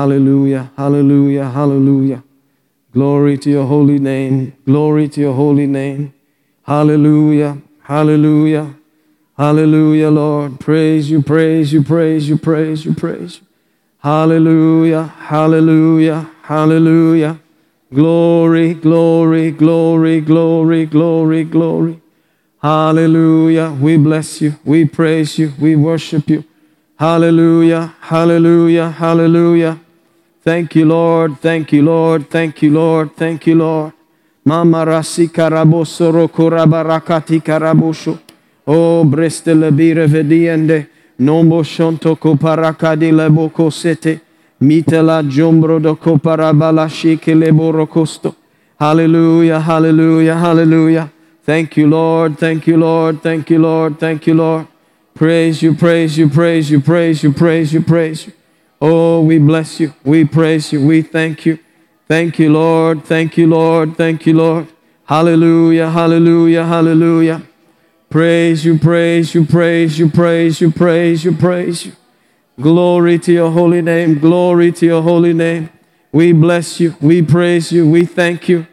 Hallelujah, hallelujah, hallelujah. Glory to your holy name. Glory to your holy name. Hallelujah, hallelujah, hallelujah, Lord. Praise you, praise you, praise you, praise you, praise you. Hallelujah, hallelujah, hallelujah. Glory, glory, glory, glory, glory, glory. Hallelujah. We bless you. We praise you. We worship you. Hallelujah, hallelujah, hallelujah. Thank you, Lord. Thank you, Lord. Thank you, Lord. Thank you, Lord. Mama rasi karaboso rokorabarakati karabosho. Oh, breste lebire vediende. Nombo shonto koparakadi leboko sete. Mitela jombro do koparabala shike leboro costo. Hallelujah, hallelujah, hallelujah. Thank you, Lord. Thank you, Lord. Thank you, Lord. Thank you, Lord. Praise you, praise you, praise you, praise you, praise you, praise you. Oh, we bless you. We praise you. We thank you. Thank you, Lord. Thank you, Lord. Thank you, Lord. Hallelujah, hallelujah, hallelujah. Praise you, praise you, praise you, praise you, praise you, praise you. Glory to your holy name. Glory to your holy name. We bless you. We praise you. We thank you.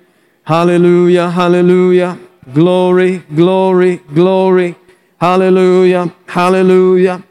Hallelujah, hallelujah. Glory, glory, glory. Hallelujah, hallelujah.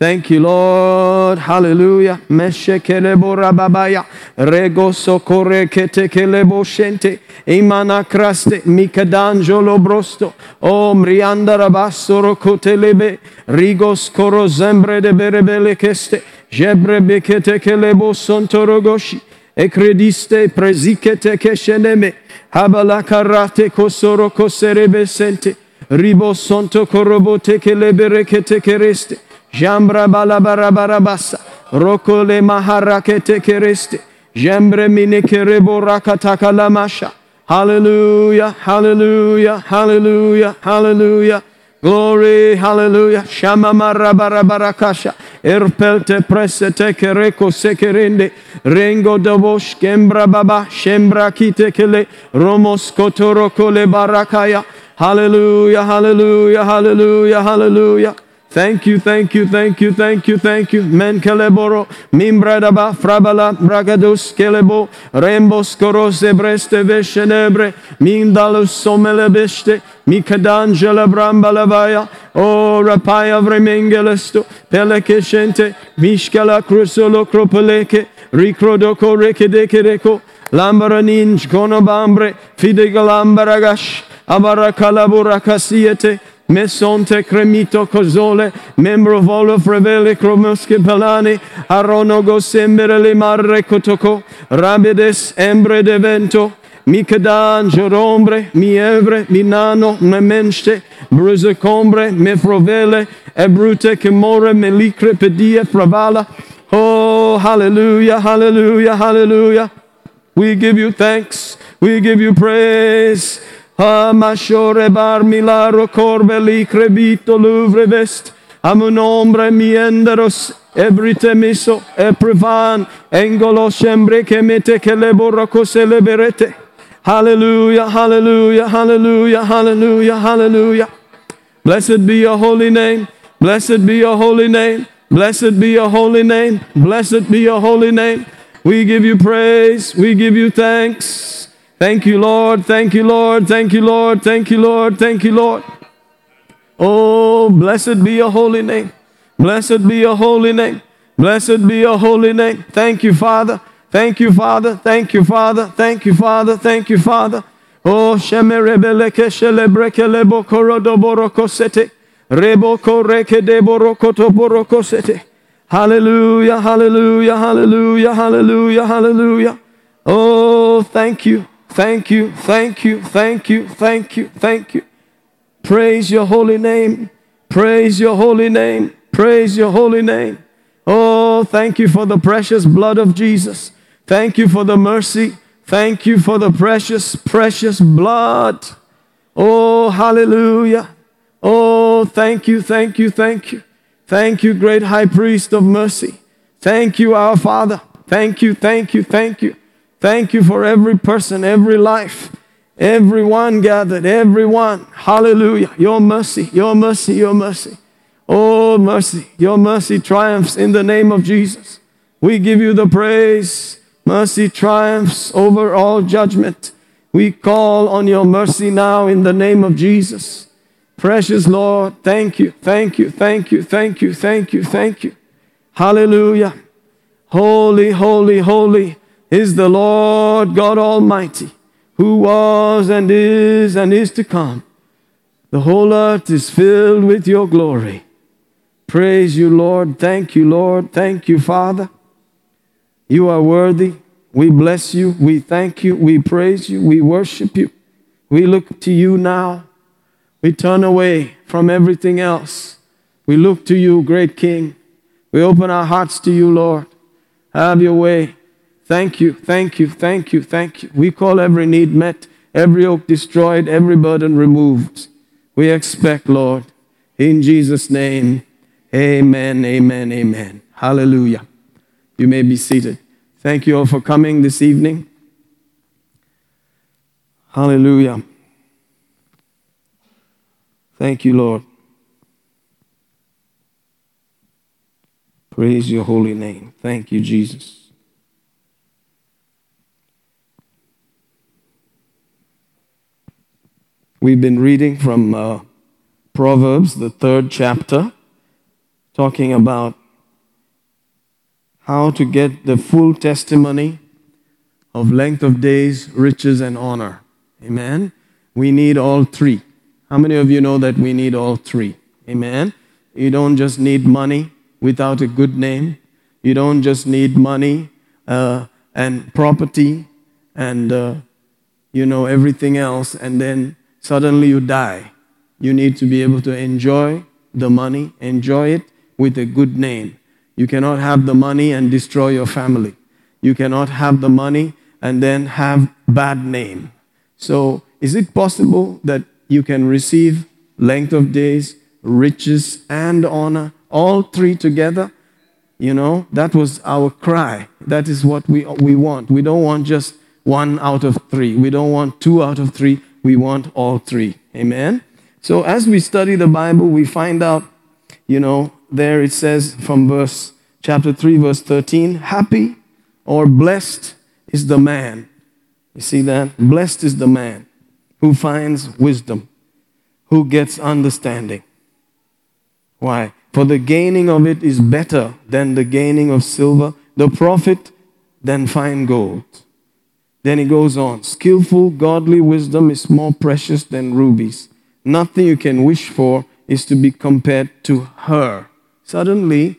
Thank you, Lord. Hallelujah. Meshekelebo rababaya. Rego sokore ketekelebo shente. Imana kraste mikadangelo brosto. O mrianda rabassoro kotelebe. Rigos koro zembre de berebele keste. Jebre bekete kelebo sontorogoshi. Ekrediste prezikete kesheneme. Habala karate kosoro koserebe sente. Ribo sonto korobote kelebere kete kereste. Jambra balabarabarabasa. Rokole maharakete kereste. Jembre mine kerebo rakataka. Hallelujah, hallelujah, hallelujah, hallelujah. Glory, hallelujah. Shama marabarabarakasha. Erpelte presete kereko sekerende. Rengo dobosh kembra baba. Shembra kitekele. Romos kotorokole barakaya. Hallelujah, hallelujah, hallelujah, hallelujah. Thank you, thank you, thank you, thank you, thank you. Men keleboro, mimbradaba, frabala, bragados, kelebo, rembos, korose, breste, veshenebre, mindalus, somelebeste, mikadangela, brambalavaya, o rapaya, vremengelesto, pelekeshente, mishkala, crusolo, cropeleke, ricrodoko, rekedekereko, lambaraninj, konobambre, fidegalambaraгаsh, abarakalaburakasiete, Mesonte cremito cozole, membro volo frevele cromusche pelani, aronogo sembere le marre cotoco, rabides embre de vento, Micadan, jorombre, mievre, minano, memenste, bruze combre, me frovele, e brute che more, me licre pedia fravala. Oh, hallelujah, hallelujah, hallelujah. We give you thanks. We give you praise. Bar milaro crebito vest. Engolo che che le celeberete. Hallelujah, hallelujah, hallelujah, hallelujah, hallelujah. Blessed be your holy name. Blessed be your holy name. Blessed be your holy name. Blessed be your holy name. We give you praise. We give you thanks. Thank you, Lord. Thank you, Lord. Thank you, Lord. Thank you, Lord. Thank you, Lord. Oh, blessed be your holy name. Blessed be your holy name. Blessed be your holy name. Thank you, Father. Thank you, Father. Thank you, Father. Thank you, Father. Thank you, Father. Oh, shemerebeleke shelebrekele lebo korodo borokosete. Rebo koreke borokoto borokosete. Hallelujah, hallelujah, hallelujah, hallelujah, hallelujah. Oh, thank you. Thank you, thank you, thank you, thank you, thank you. Praise your holy name. Praise your holy name. Praise your holy name. Oh, thank you for the precious blood of Jesus. Thank you for the mercy. Thank you for the precious, precious blood. Oh, hallelujah. Oh, thank you, thank you, thank you. Thank you, great high priest of mercy. Thank you, our Father. Thank you, thank you, thank you. Thank you for every person, every life, everyone gathered, everyone. Hallelujah. Your mercy, your mercy, your mercy. Oh, mercy. Your mercy triumphs in the name of Jesus. We give you the praise. Mercy triumphs over all judgment. We call on your mercy now in the name of Jesus. Precious Lord, thank you, thank you, thank you, thank you, thank you, thank you. Hallelujah. Holy, holy, holy is the Lord God Almighty, who was and is and is to come. The whole earth is filled with your glory. Praise you, Lord. Thank you, Lord. Thank you, Father. You are worthy. We bless you. We thank you. We praise you. We worship you. We look to you now. We turn away from everything else. We look to you, great King. We open our hearts to you, Lord. Have your way. Thank you, thank you, thank you, thank you. We call every need met, every yoke destroyed, every burden removed. We expect, Lord, in Jesus' name, amen, amen, amen. Hallelujah. You may be seated. Thank you all for coming this evening. Hallelujah. Thank you, Lord. Praise your holy name. Thank you, Jesus. We've been reading from uh, Proverbs, the third chapter, talking about how to get the full testimony of length of days, riches, and honor. Amen. We need all three. How many of you know that we need all three? Amen. You don't just need money without a good name. You don't just need money uh, and property and uh, you know everything else, and then suddenly you die. You need to be able to enjoy the money, enjoy it with a good name. You cannot have the money and destroy your family. You cannot have the money and then have bad name. So, is it possible that you can receive length of days, riches, and honor, all three together? You know, that was our cry. That is what we, we want. We don't want just one out of three. We don't want two out of three. We want all three. Amen? So as we study the Bible, we find out, you know, there it says from verse chapter 3, verse 13, happy or blessed is the man. You see that? Blessed is the man who finds wisdom, who gets understanding. Why? For the gaining of it is better than the gaining of silver, the profit than fine gold. Then he goes on skillful, godly wisdom is more precious than rubies. Nothing you can wish for is to be compared to her. Suddenly,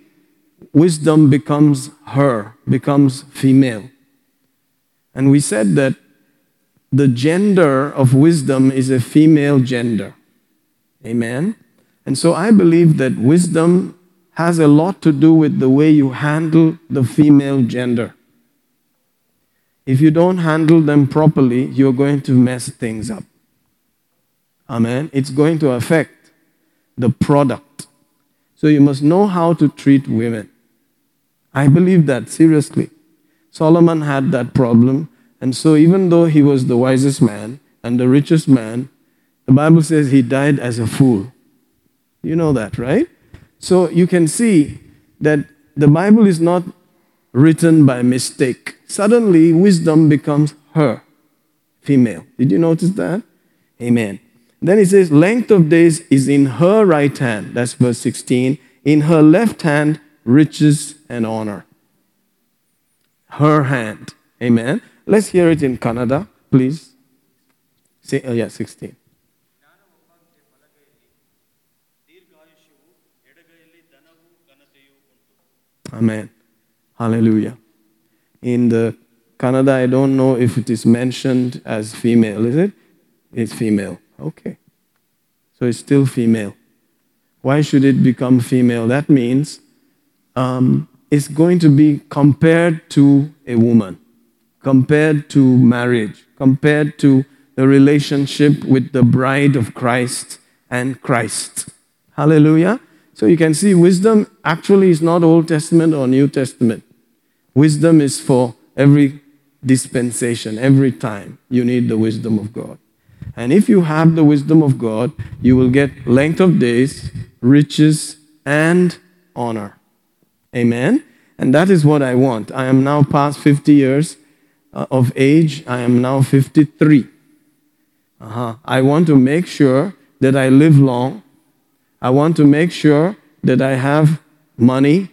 wisdom becomes her, becomes female. And we said that the gender of wisdom is a female gender. Amen? And so I believe that wisdom has a lot to do with the way you handle the female gender. If you don't handle them properly, you're going to mess things up. Amen. It's going to affect the product. So you must know how to treat women. I believe that seriously. Solomon had that problem. And so, even though he was the wisest man and the richest man, the Bible says he died as a fool. You know that, right? So, you can see that the Bible is not written by mistake. Suddenly, wisdom becomes her, female. Did you notice that? Amen. Then it says, length of days is in her right hand. That's verse 16. In her left hand, riches and honor. Her hand. Amen. Let's hear it in Kannada, please. Say, oh, uh, yeah, 16. Amen. Hallelujah. In the Kannada, I don't know if it is mentioned as female, is it? It's female. Okay. So it's still female. Why should it become female? That means um, it's going to be compared to a woman, compared to marriage, compared to the relationship with the bride of Christ and Christ. Hallelujah. So you can see wisdom actually is not Old Testament or New Testament. Wisdom is for every dispensation, every time you need the wisdom of God. And if you have the wisdom of God, you will get length of days, riches, and honor. Amen. And that is what I want. I am now past 50 years uh, of age. I am now 53. Uh-huh. I want to make sure that I live long. I want to make sure that I have money,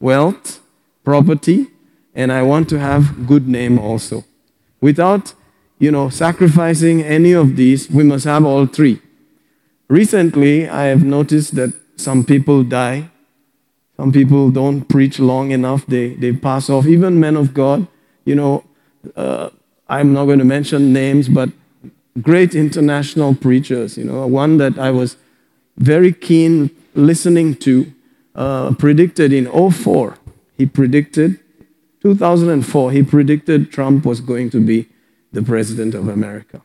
wealth, property, and I want to have good name also. Without, you know, sacrificing any of these, we must have all three. Recently, I have noticed that some people die. Some people don't preach long enough. They, they pass off. Even men of God, you know, uh, I'm not going to mention names, but great international preachers. You know, one that I was very keen listening to uh, predicted in 04. He predicted 2004. He predicted Trump was going to be the president of America.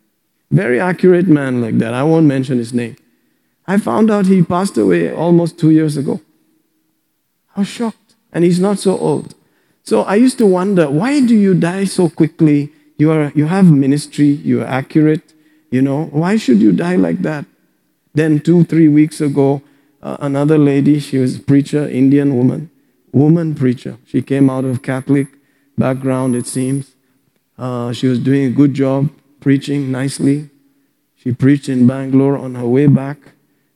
Very accurate man like that. I won't mention his name. I found out he passed away almost two years ago. I was shocked. And he's not so old. So I used to wonder, why do you die so quickly? You, are, you have ministry, you are accurate, you know, why should you die like that? Then two, three weeks ago, uh, another lady, she was a preacher, Indian woman, woman preacher. She came out of Catholic background, it seems. Uh, she was doing a good job, preaching nicely. She preached in Bangalore on her way back.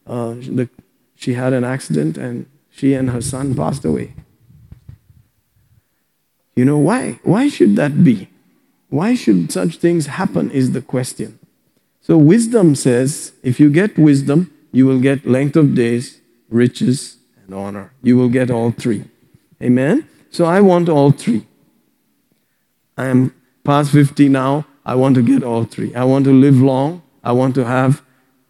Uh, the, she had an accident and she and her son passed away. You know why? Why should that be? Why should such things happen? Is the question. So, wisdom says if you get wisdom, you will get length of days, riches, and honor. You will get all three. Amen? So, I want all three. I am past 50 now. I want to get all three. I want to live long. I want to have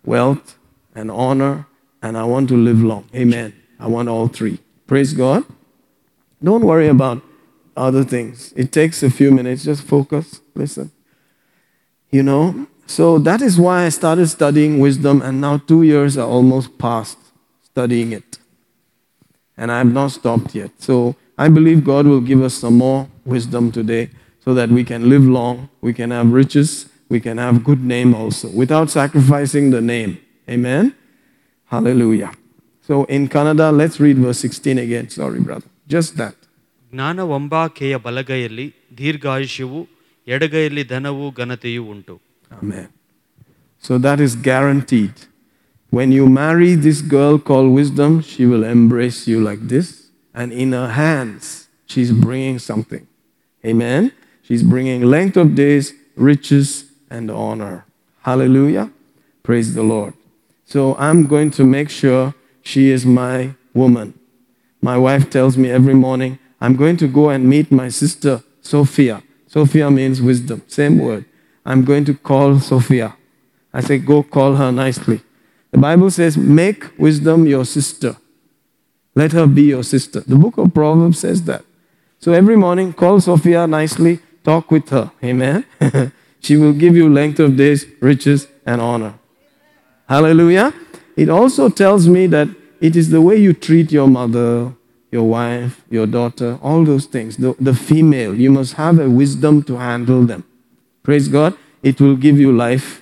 wealth and honor, and I want to live long. Amen. I want all three. Praise God. Don't worry about other things. It takes a few minutes. Just focus, listen. You know, so that is why I started studying wisdom, and now two years are almost past studying it and I've not stopped yet. So I believe God will give us some more wisdom today so that we can live long, we can have riches, we can have good name also without sacrificing the name. Amen. Hallelujah. So in Kannada, let's read verse 16 again. Sorry, brother. Just that. ಜ್ಞಾನ ಒಂಬಾಕೆಯ ಬಲಗೈಯಲ್ಲಿ ದೀರ್ಘಾಯುಷ್ಯವು ಎಡಗೈಯಲ್ಲಿ ಧನವು ಘನತೆಯೂ ಉಂಟು amen so So is guaranteed when you marry this girl called wisdom, she will embrace you like this, and in her hands, she's bringing something. Amen. She's bringing length of days, riches, and honor. Hallelujah. Praise the Lord. So I'm going to make sure she is my woman. My wife tells me every morning, I'm going to go and meet my sister, Sophia. Sophia means wisdom, same word. I'm going to call Sophia. I say, go call her nicely. The Bible says, make wisdom your sister. Let her be your sister. The book of Proverbs says that. So every morning, call Sophia nicely, talk with her. Amen. she will give you length of days, riches, and honor. Hallelujah. It also tells me that it is the way you treat your mother, your wife, your daughter, all those things. The, the female, you must have a wisdom to handle them. Praise God. It will give you life,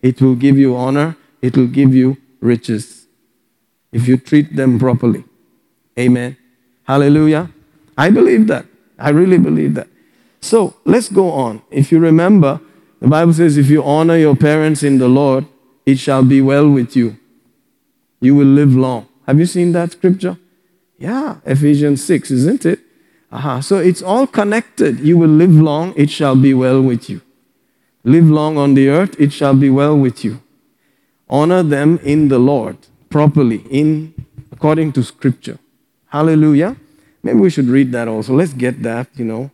it will give you honor, it will give you riches if you treat them properly. Amen. Hallelujah. I believe that. I really believe that. So let's go on. If you remember, the Bible says, if you honor your parents in the Lord, it shall be well with you. You will live long. Have you seen that scripture? Yeah, Ephesians 6, isn't it? Aha. So it's all connected. You will live long, it shall be well with you. Live long on the earth, it shall be well with you. Honor them in the Lord properly, in according to scripture. Hallelujah. Maybe we should read that also. Let's get that, you know.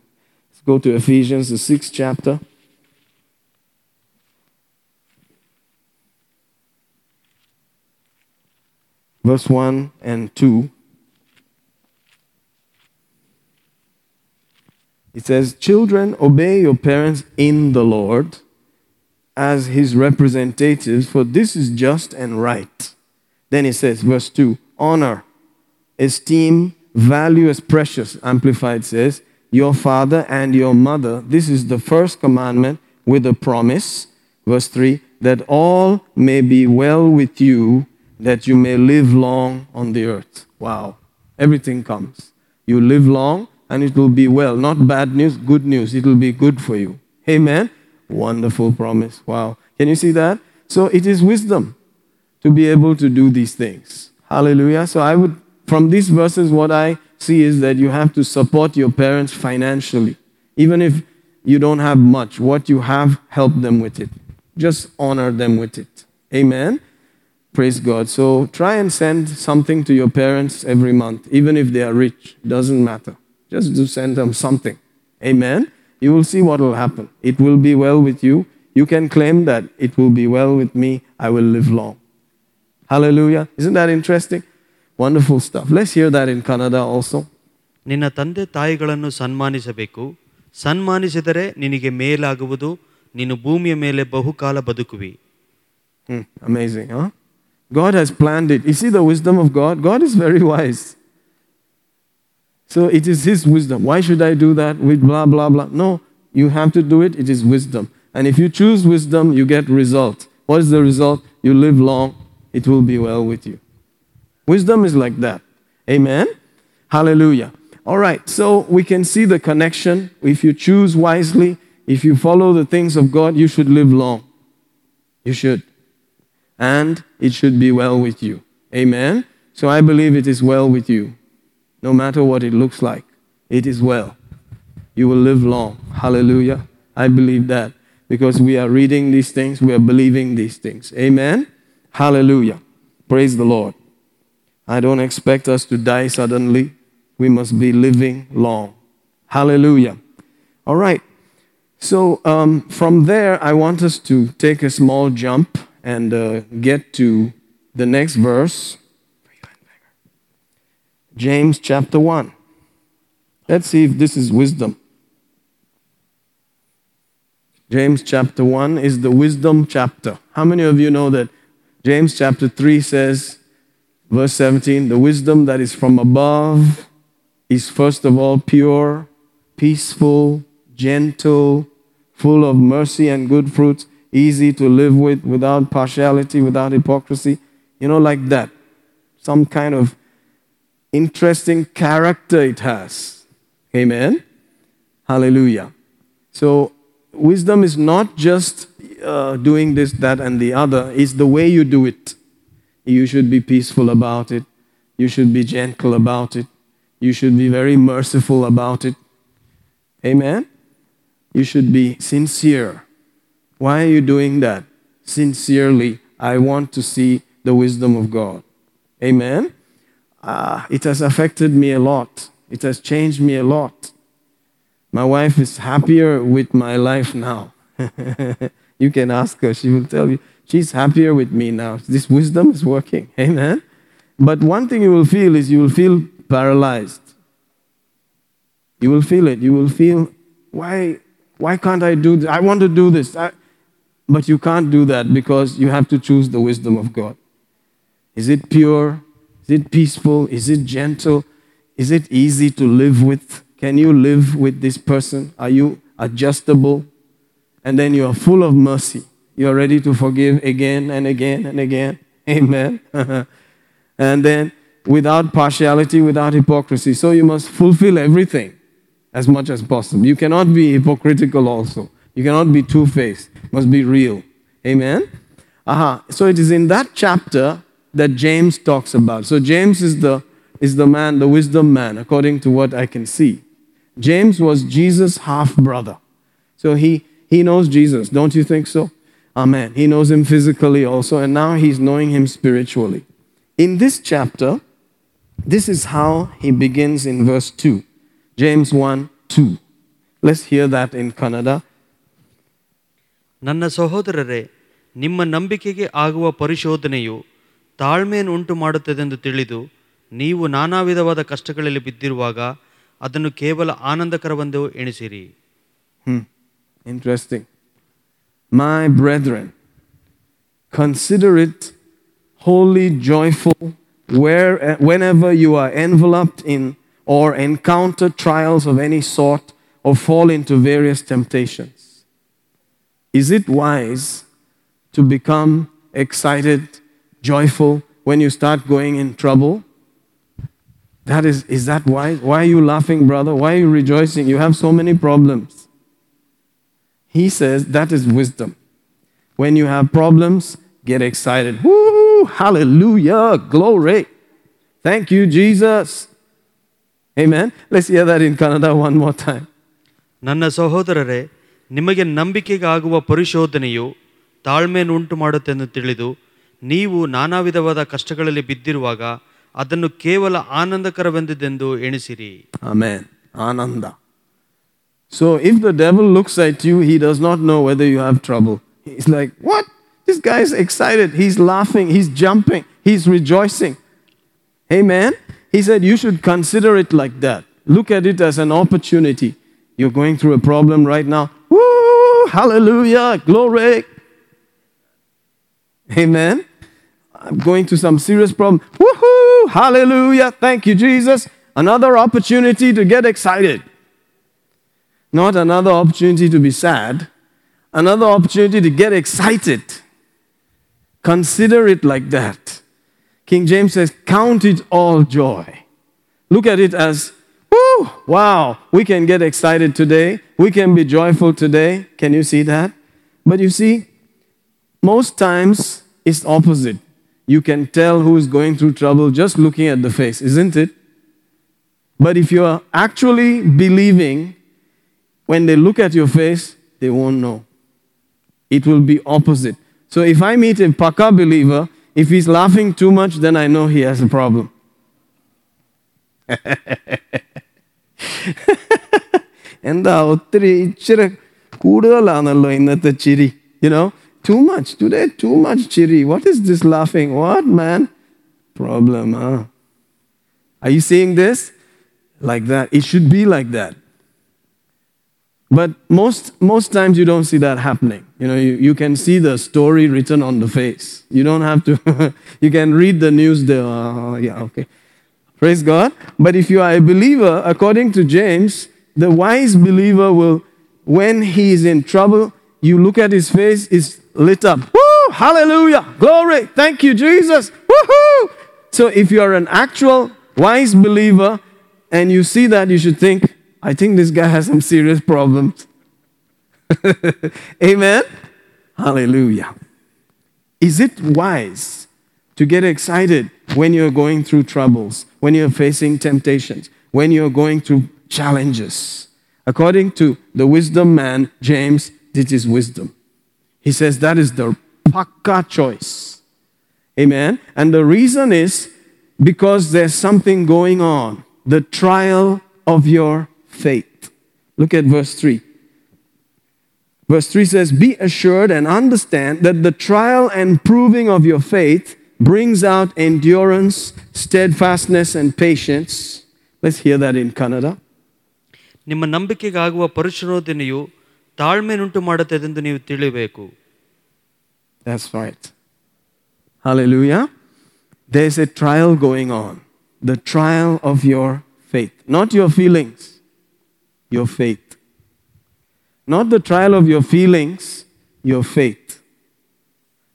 Let's go to Ephesians, the sixth chapter. Verse 1 and 2. It says, Children, obey your parents in the Lord as his representatives, for this is just and right. Then he says, verse 2 Honor, esteem, value as precious. Amplified says, Your father and your mother. This is the first commandment with a promise. Verse 3 That all may be well with you, that you may live long on the earth. Wow. Everything comes. You live long, and it will be well. Not bad news, good news. It will be good for you. Amen. Wonderful promise. Wow. Can you see that? So it is wisdom to be able to do these things. Hallelujah. So I would, from these verses, what I see is that you have to support your parents financially. Even if you don't have much, what you have, help them with it. Just honor them with it. Amen. Praise God. So try and send something to your parents every month, even if they are rich. Doesn't matter. Just do send them something. Amen you will see what will happen. It will be well with you. You can claim that it will be well with me. I will live long. Hallelujah. Isn't that interesting? Wonderful stuff. Let's hear that in Kannada also. ನಿನ್ನ ತಂದೆ ತಾಯಿಗಳನ್ನು ಸನ್ಮಾನಿಸಬೇಕು ಸನ್ಮಾನಿಸಿದರೆ ನಿನಗೆ ಮೇಲಾಗುವುದು ನೀನು ಭೂಮಿಯ ಮೇಲೆ ಬಹುಕಾಲ ಬದುಕುವಿ God God has planned it is the wisdom of God God is very wise so it is His wisdom. Why should I do that with blah, blah, blah? No, you have to do it. It is wisdom. And if you choose wisdom, you get result. What is the result? You live long, it will be well with you. Wisdom is like that. Amen? Hallelujah. All right, so we can see the connection. If you choose wisely, if you follow the things of God, you should live long. You should. And it should be well with you. Amen? So I believe it is well with you. No matter what it looks like, it is well. You will live long. Hallelujah. I believe that because we are reading these things, we are believing these things. Amen? Hallelujah. Praise the Lord. I don't expect us to die suddenly. We must be living long. Hallelujah. All right. So um, from there, I want us to take a small jump and uh, get to the next verse. James chapter 1. Let's see if this is wisdom. James chapter 1 is the wisdom chapter. How many of you know that James chapter 3 says, verse 17, the wisdom that is from above is first of all pure, peaceful, gentle, full of mercy and good fruits, easy to live with, without partiality, without hypocrisy. You know, like that. Some kind of interesting character it has. Amen? Hallelujah. So, wisdom is not just uh, doing this, that, and the other, it's the way you do it. You should be peaceful about it, you should be gentle about it, you should be very merciful about it. Amen? You should be sincere. Why are you doing that? Sincerely, I want to see the wisdom of God. Amen? Ah, it has affected me a lot. It has changed me a lot. My wife is happier with my life now. you can ask her, she will tell you. She's happier with me now. This wisdom is working. Amen? But one thing you will feel is you will feel paralyzed. You will feel it. You will feel, why, why can't I do this? I want to do this. I, but you can't do that because you have to choose the wisdom of God. Is it pure? Is it peaceful? Is it gentle? Is it easy to live with? Can you live with this person? Are you adjustable? And then you are full of mercy. You are ready to forgive again and again and again. Amen. and then without partiality, without hypocrisy. So you must fulfill everything as much as possible. You cannot be hypocritical also. You cannot be two faced. Must be real. Amen. Aha. So it is in that chapter that James talks about. So James is the is the man, the wisdom man, according to what I can see. James was Jesus' half brother. So he he knows Jesus, don't you think so? Amen. He knows him physically also, and now he's knowing him spiritually. In this chapter, this is how he begins in verse 2. James 1 2. Let's hear that in Kannada. ನನ್ನ ಸಹೋದರರೇ ನಿಮ್ಮ ನಂಬಿಕೆಗೆ ಆಗುವ ಪರಿಶೋಧನೆಯು ತಾಳ್ಮೆಯನ್ನು ಉಂಟು ಮಾಡುತ್ತದೆಂದು ತಿಳಿದು ನೀವು ನಾನಾ ವಿಧವಾದ ಕಷ್ಟಗಳಲ್ಲಿ ಬಿದ್ದಿರುವಾಗ ಅದನ್ನು ಕೇವಲ ಆನಂದಕರವೆಂದು ಎಣಿಸಿರಿ Hmm. Interesting. My brethren, consider it wholly joyful where, whenever you are enveloped in or encounter trials of any sort or fall into various temptations. Is it wise to become excited, joyful when you start going in trouble? That is, is that why? Why are you laughing, brother? Why are you rejoicing? You have so many problems. He says that is wisdom. When you have problems, get excited. Woo! Hallelujah! Glory! Thank you, Jesus. Amen. Let's hear that in Kannada one more time. ನನ್ನ ಸಹೋದರರೇ ನಿಮಗೆ ನಂಬಿಕೆಗಾಗುವ ಪರಿಶೋಧನೆಯು ತಾಳ್ಮೆಯನ್ನು ಉಂಟು ಮಾಡುತ್ತೆಂದು ತಿಳಿದು ನೀವು ನಾನಾ ವಿಧವಾದ ಕಷ್ಟಗಳಲ್ಲಿ ಬಿದ್ದಿರುವಾಗ ಅದನ್ನು ಕೇವಲ ಆನಂದಕರವೆಂದುದೆಂದು ಎಣಿಸಿರಿ Amen. Ananda. So if the devil looks at you, he does not know whether you have trouble. He's like, What? This guy is excited. He's laughing. He's jumping. He's rejoicing. Amen. He said, You should consider it like that. Look at it as an opportunity. You're going through a problem right now. Woo! Hallelujah! Glory! Amen. I'm going through some serious problem. Woohoo! Hallelujah! Thank you, Jesus. Another opportunity to get excited. Not another opportunity to be sad. Another opportunity to get excited. Consider it like that. King James says, Count it all joy. Look at it as, woo, wow, we can get excited today. We can be joyful today. Can you see that? But you see, most times it's opposite. You can tell who is going through trouble just looking at the face, isn't it? But if you are actually believing, when they look at your face, they won't know. It will be opposite. So if I meet a Paka believer, if he's laughing too much, then I know he has a problem. എന്താ ഒത്തിരി ഇച്ചിരി കൂടുതലാണല്ലോ ഇന്നത്തെ ചിരി you know too much today too much chiri. What is this laughing? What man? Problem huh? Are you seeing this? Like that. It should be like that. But most most times you don't see that happening. You know you, you can see the story written on the face. You don't have to you can read the news there. Uh, yeah okay. Praise god. But if you are a believer according to james the wise believer will when he is in trouble you look at his face is lit up. Woo! hallelujah. Glory. Thank you jesus. Woohoo! so if you are an actual wise believer and you see that you should think i think this guy has some serious problems. Amen? Hallelujah. Is it wise to get excited when you're going through troubles when you're facing temptations when you're going through challenges? According to the wisdom man james this is wisdom. He says that is the pakka choice. Amen. And the reason is because there's something going on the trial of your faith. Look at verse 3. Verse 3 says, Be assured and understand that the trial and proving of your faith brings out endurance, steadfastness, and patience. Let's hear that in Kannada. ನಿಮ್ಮ ನಂಬಿಕೆಗಾಗುವ ಪರಿಶೋಧನೆಯು ತಾಳ್ಮೆನುಂಟು ಮಾಡುತ್ತದೆಂದು ನೀವು ತಿಳಿಯಬೇಕು That's right. Hallelujah. There's a trial going on. The trial of your faith. Not your feelings, your faith. Not the trial of your feelings, your faith.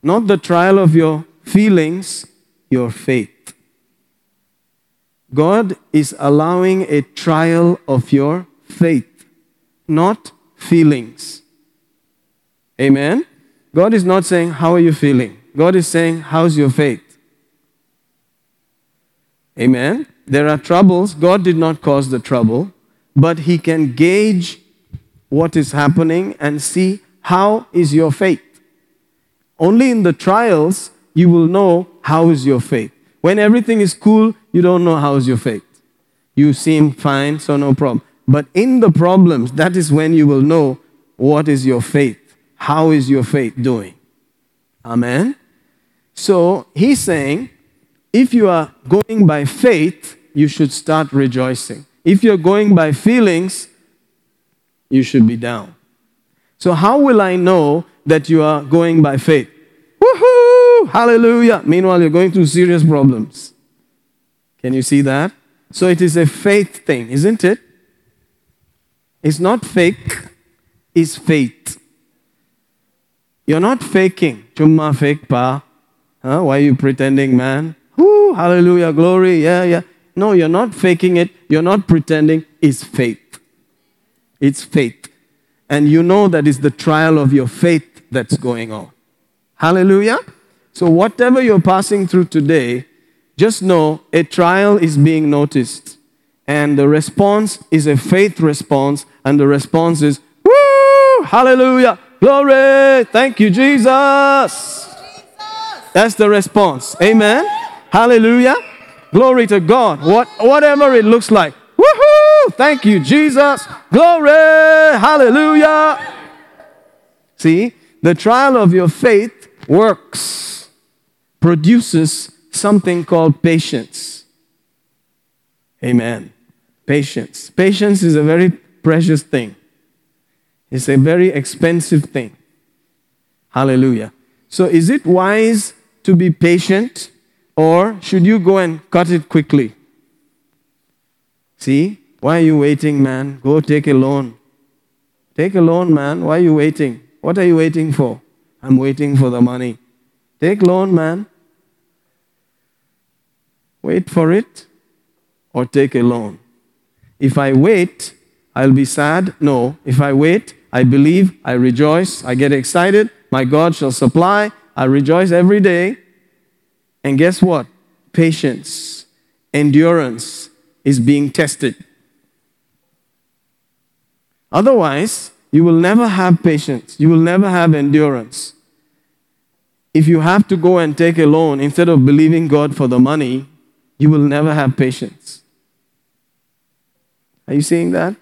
Not the trial of your feelings, your faith. God is allowing a trial of your faith, not feelings. Amen. God is not saying, How are you feeling? God is saying, How's your faith? Amen. There are troubles. God did not cause the trouble, but He can gauge what is happening and see how is your faith. Only in the trials you will know how is your faith. When everything is cool, you don't know how is your faith. You seem fine, so no problem. But in the problems, that is when you will know what is your faith. How is your faith doing? Amen. So he's saying, if you are going by faith, you should start rejoicing. If you're going by feelings, you should be down. So, how will I know that you are going by faith? Woohoo! Hallelujah! Meanwhile, you're going through serious problems. Can you see that? So, it is a faith thing, isn't it? It's not fake, it's faith. You're not faking. Chumma fake pa. Huh? Why are you pretending, man? Hallelujah, glory, yeah, yeah. No, you're not faking it. You're not pretending. It's faith. It's faith. And you know that it's the trial of your faith that's going on. Hallelujah. So, whatever you're passing through today, just know a trial is being noticed. And the response is a faith response. And the response is, Woo! Hallelujah! Glory! Thank you, Jesus! That's the response. Amen. Hallelujah. Glory to God. What, whatever it looks like. Woohoo! Thank you, Jesus. Glory! Hallelujah. See, the trial of your faith works, produces something called patience. Amen. Patience. Patience is a very precious thing, it's a very expensive thing. Hallelujah. So, is it wise to be patient or should you go and cut it quickly? See, why are you waiting, man? Go take a loan. Take a loan, man. Why are you waiting? What are you waiting for? I'm waiting for the money. Take loan, man. Wait for it or take a loan. If I wait, I'll be sad. No. If I wait, I believe, I rejoice, I get excited. My God shall supply. I rejoice every day. And guess what? Patience, endurance is being tested. Otherwise, you will never have patience. You will never have endurance. If you have to go and take a loan instead of believing God for the money, you will never have patience. Are you seeing that?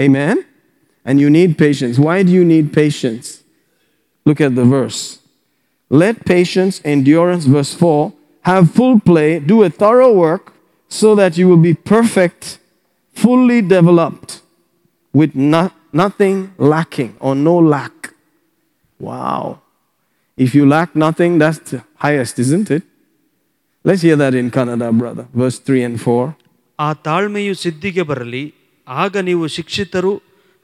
Amen? And you need patience. Why do you need patience? Look at the verse. Let patience, endurance, verse 4, have full play, do a thorough work, so that you will be perfect, fully developed, with no, nothing lacking or no lack. Wow. If you lack nothing, that's the highest, isn't it? Let's hear that in Kannada, brother. Verse 3 and 4. ಆ ತಾಳ್ಮೆಯು ಸಿದ್ಧಿಗೆ ಬರಲಿ ಆಗ ನೀವು ಶಿಕ್ಷಿತರು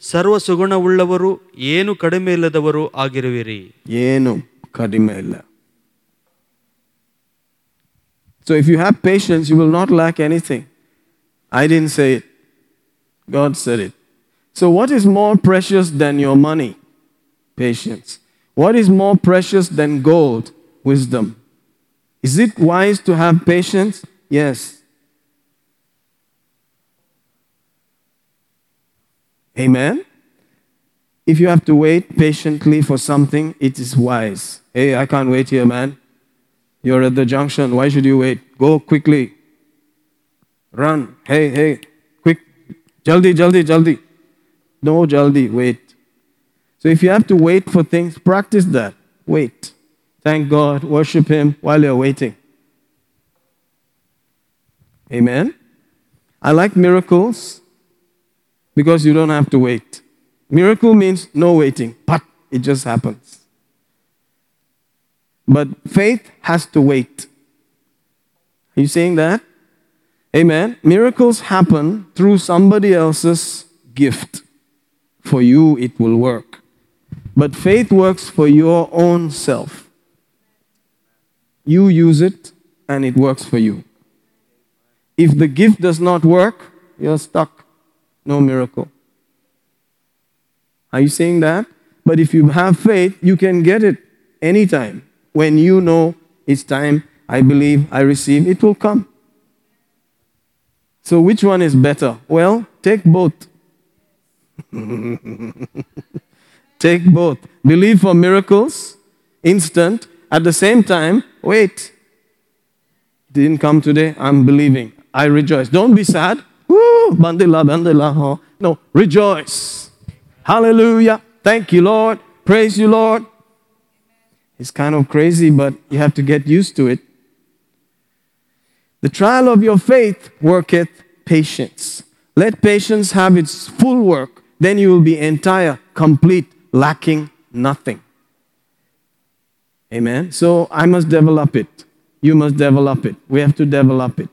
ಸರ್ವ ಸುಗುಣವುಳ್ಳವರು ಏನು ಕಡಿಮೆ ಇಲ್ಲದವರು ಆಗಿರುವಿರಿ ಏನು ಕಡಿಮೆ ಇಲ್ಲ. So if you have patience, you will not lack anything. I didn't say it. God said it. So what is more precious than your money? Patience. What is more precious than gold? Wisdom. Is it wise to have patience? Yes. Amen. If you have to wait patiently for something, it is wise. Hey, I can't wait here, man. You're at the junction. Why should you wait? Go quickly. Run. Hey, hey, quick. Jaldi, jaldi, jaldi. No jaldi, wait. So if you have to wait for things, practice that. Wait. Thank God. Worship Him while you're waiting. Amen. I like miracles because you don't have to wait. Miracle means no waiting, but it just happens. But faith has to wait. Are you saying that? Amen. Miracles happen through somebody else's gift. For you, it will work. But faith works for your own self. You use it, and it works for you. If the gift does not work, you're stuck. No miracle. Are you saying that? But if you have faith, you can get it anytime. When you know it's time, I believe, I receive, it will come. So, which one is better? Well, take both. take both. Believe for miracles, instant. At the same time, wait. Didn't come today, I'm believing. I rejoice. Don't be sad. Woo, bandila, bandila. huh? No, rejoice. Hallelujah. Thank you, Lord. Praise you, Lord. It's kind of crazy, but you have to get used to it. The trial of your faith worketh patience. Let patience have its full work, then you will be entire, complete, lacking nothing. Amen. So I must develop it. You must develop it. We have to develop it.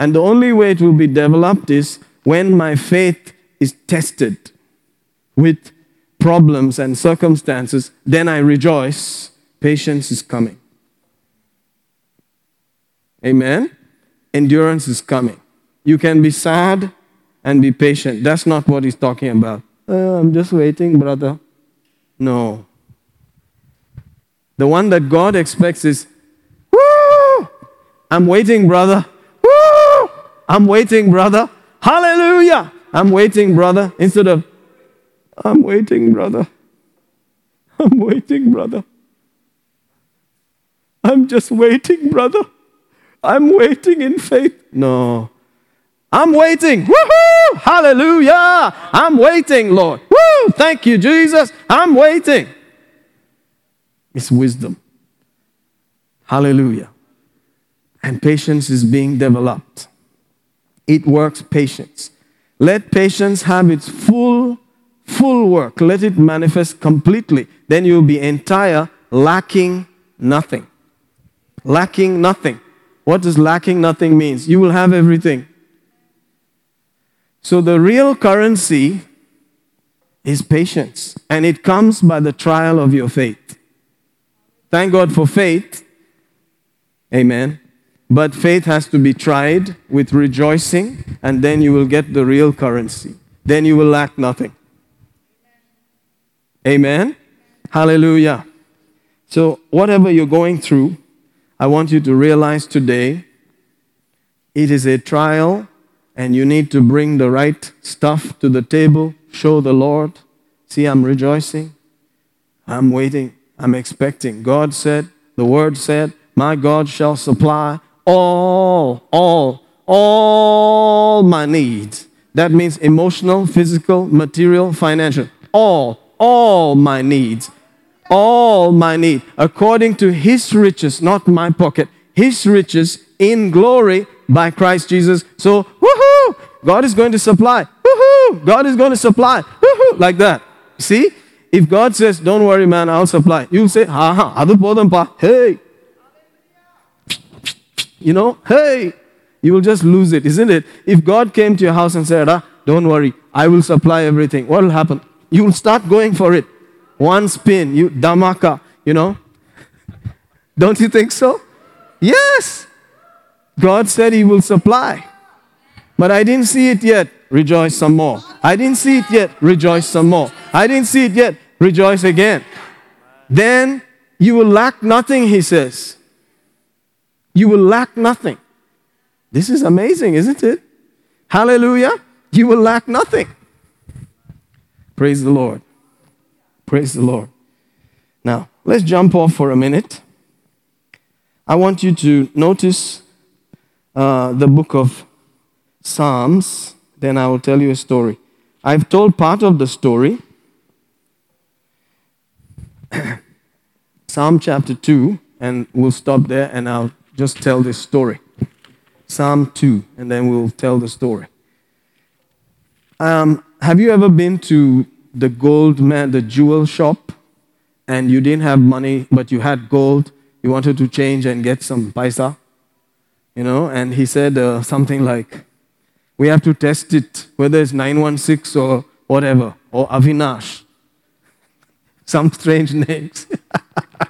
And the only way it will be developed is when my faith is tested with problems and circumstances, then I rejoice. Patience is coming. Amen. endurance is coming. You can be sad and be patient. That's not what he's talking about. Uh, I'm just waiting, brother. No. The one that God expects is, Woo! I'm waiting, brother. I'm waiting, brother. Hallelujah! I'm waiting, brother. Instead of, I'm waiting, brother. I'm waiting, brother. I'm just waiting, brother. I'm waiting in faith. No. I'm waiting. Woohoo! Hallelujah! I'm waiting, Lord. Woo! Thank you, Jesus. I'm waiting. It's wisdom. Hallelujah. And patience is being developed. It works patience. Let patience have its full, full work. Let it manifest completely. Then you'll be entire, lacking nothing. Lacking nothing. What does lacking nothing means? You will have everything. So the real currency is patience, and it comes by the trial of your faith. Thank God for faith. Amen. But faith has to be tried with rejoicing, and then you will get the real currency. Then you will lack nothing. Amen. Hallelujah. So, whatever you're going through, I want you to realize today it is a trial, and you need to bring the right stuff to the table, show the Lord. See, I'm rejoicing, I'm waiting, I'm expecting. God said, the word said, My God shall supply all, all, all my needs. That means emotional, physical, material, financial. All, all my needs. All my need. According to his riches, not my pocket. His riches in glory by Christ Jesus. So, woohoo! God is going to supply. Woohoo! God is going to supply. Woohoo! Like that. See? If God says, Don't worry, man, I'll supply, you'll say, Ha ha, adu podampa. Hey. You know, hey. You will just lose it, isn't it? If God came to your house and said, ah, Don't worry, I will supply everything, what will happen? You will start going for it. One spin, you damaka, you know. Don't you think so? Yes. God said He will supply. But I didn't see it yet. Rejoice some more. I didn't see it yet. Rejoice some more. I didn't see it yet. Rejoice again. Then you will lack nothing, He says. You will lack nothing. This is amazing, isn't it? Hallelujah. You will lack nothing. Praise the Lord. Praise the Lord. Now, let's jump off for a minute. I want you to notice uh, the book of Psalms, then I will tell you a story. I've told part of the story. Psalm chapter 2, and we'll stop there and I'll just tell this story. Psalm 2, and then we'll tell the story. Um, have you ever been to the gold man, the jewel shop, and you didn't have money, but you had gold? You wanted to change and get some paisa? You know, and he said uh, something like, We have to test it, whether it's 916 or whatever, or Avinash. Some strange names.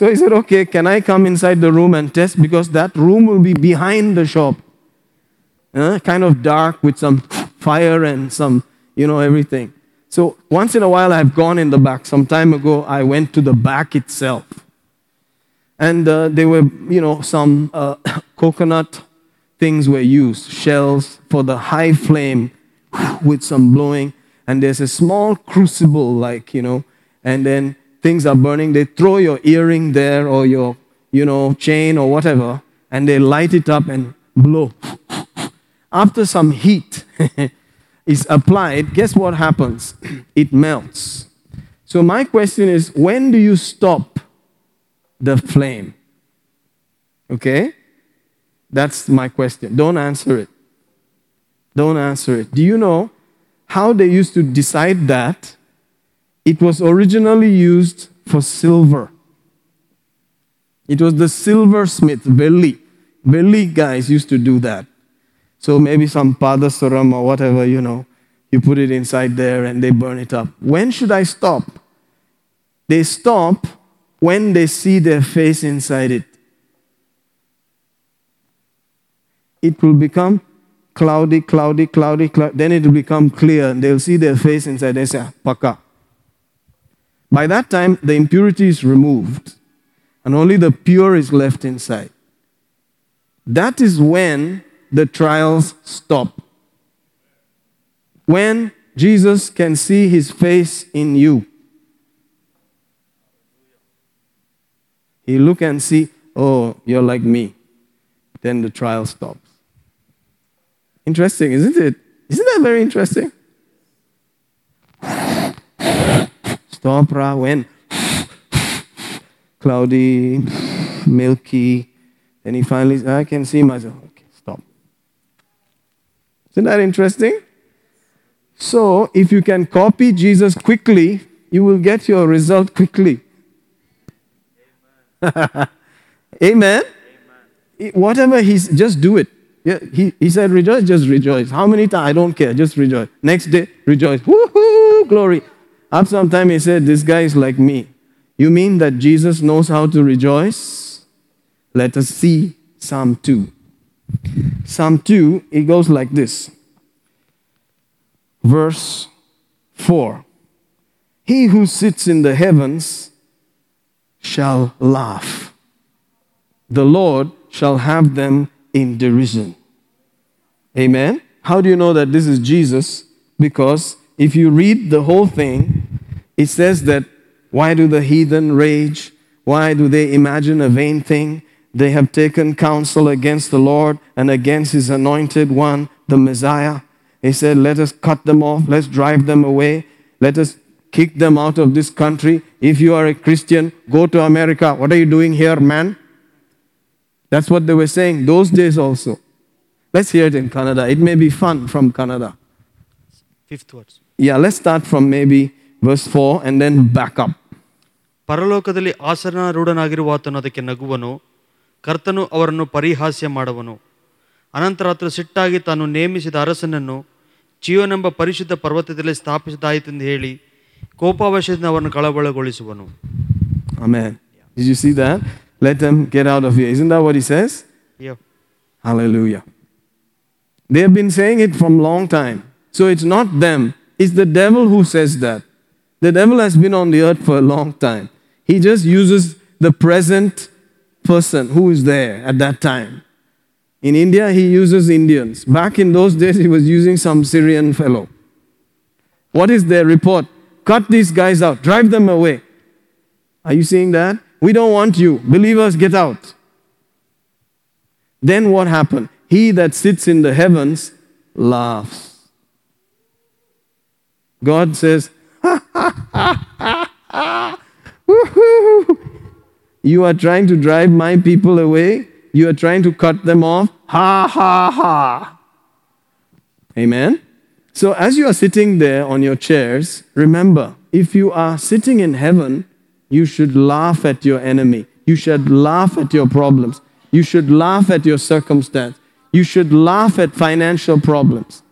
So he said, Okay, can I come inside the room and test? Because that room will be behind the shop. Uh, kind of dark with some fire and some, you know, everything. So once in a while, I've gone in the back. Some time ago, I went to the back itself. And uh, there were, you know, some uh, coconut things were used, shells for the high flame with some blowing. And there's a small crucible, like, you know, and then things are burning, they throw your earring there or your, you know, chain or whatever, and they light it up and blow. After some heat is applied, guess what happens? It melts. So my question is, when do you stop the flame? Okay? That's my question. Don't answer it. Don't answer it. Do you know how they used to decide that? It was originally used for silver. It was the silversmith, Velli. Velli guys used to do that. So maybe some padasaram or whatever, you know, you put it inside there and they burn it up. When should I stop? They stop when they see their face inside it. it will become cloudy, cloudy, cloudy, cloudy. Then it will become clear, they'll see their face inside. They say, ah, Paka. By that time, the impurity is removed, and only the pure is left inside. That is when the trials stop. When Jesus can see his face in you. He look and see, oh, you're like me. Then the trial stops. Interesting, isn't it? Isn't that very interesting? Stop, Ra, when? Cloudy, milky. Then he finally, I can see myself. Okay, stop. Isn't that interesting? So, if you can copy Jesus quickly, you will get your result quickly. Amen. Amen. Whatever he's, just do it. Yeah, he, he said, rejoice, just rejoice. How many times? I don't care, just rejoice. Next day, rejoice. Woohoo, glory. After some time, he said, This guy is like me. You mean that Jesus knows how to rejoice? Let us see Psalm 2. Psalm 2, it goes like this. Verse 4 He who sits in the heavens shall laugh. The Lord shall have them in derision. Amen. How do you know that this is Jesus? Because if you read the whole thing, he says that why do the heathen rage? Why do they imagine a vain thing? They have taken counsel against the Lord and against his anointed one, the Messiah. He said, Let us cut them off, let's drive them away, let us kick them out of this country. If you are a Christian, go to America. What are you doing here, man? That's what they were saying those days also. Let's hear it in Kannada. It may be fun from Canada. Fifth words. Yeah, let's start from maybe verse 4 and then back up. ಪರಲೋಕದಲ್ಲಿ ಆಸನಾರೂಢನಾಗಿರುವ ಆತನು ಅದಕ್ಕೆ ನಗುವನು ಕರ್ತನು ಅವರನ್ನು ಪರಿಹಾಸ್ಯ ಮಾಡುವನು ಅನಂತರ ಆತನು ಸಿಟ್ಟಾಗಿ ತಾನು ನೇಮಿಸಿದ ಅರಸನನ್ನು ಜೀವನೆಂಬ ಪರಿಶುದ್ಧ ಪರ್ವತದಲ್ಲಿ ಸ್ಥಾಪಿಸಿದಾಯಿತೆಂದು ಹೇಳಿ ಕೋಪಾವಶದಿಂದ ಅವರನ್ನು ಕಳವಳಗೊಳಿಸುವನು Amen. Did you see that? Let them get out of here. Isn't that what he says? Yeah. Hallelujah. They have been saying it from long time. So it's not them, it's the devil who says that. The devil has been on the earth for a long time. He just uses the present person who is there at that time. In India, he uses Indians. Back in those days, he was using some Syrian fellow. What is their report? Cut these guys out, drive them away. Are you seeing that? We don't want you. Believers, get out. Then what happened? He that sits in the heavens laughs. God says, "Woohoo! You are trying to drive my people away. You are trying to cut them off. Ha ha ha. Amen. So, as you are sitting there on your chairs, remember if you are sitting in heaven, you should laugh at your enemy. You should laugh at your problems. You should laugh at your circumstance. You should laugh at financial problems.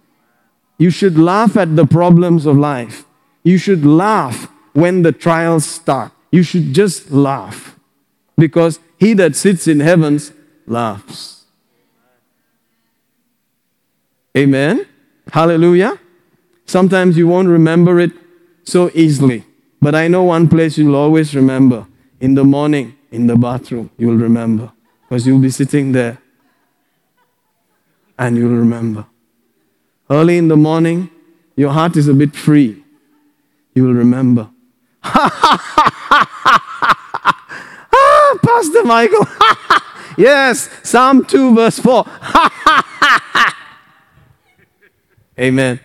You should laugh at the problems of life. You should laugh when the trials start. You should just laugh because he that sits in heavens laughs. Amen. Hallelujah. Sometimes you won't remember it so easily, but I know one place you'll always remember. In the morning, in the bathroom, you'll remember because you'll be sitting there and you'll remember. Early in the morning, your heart is a bit free. You will remember. ah, Pastor Michael. yes, Psalm 2, verse 4. Amen.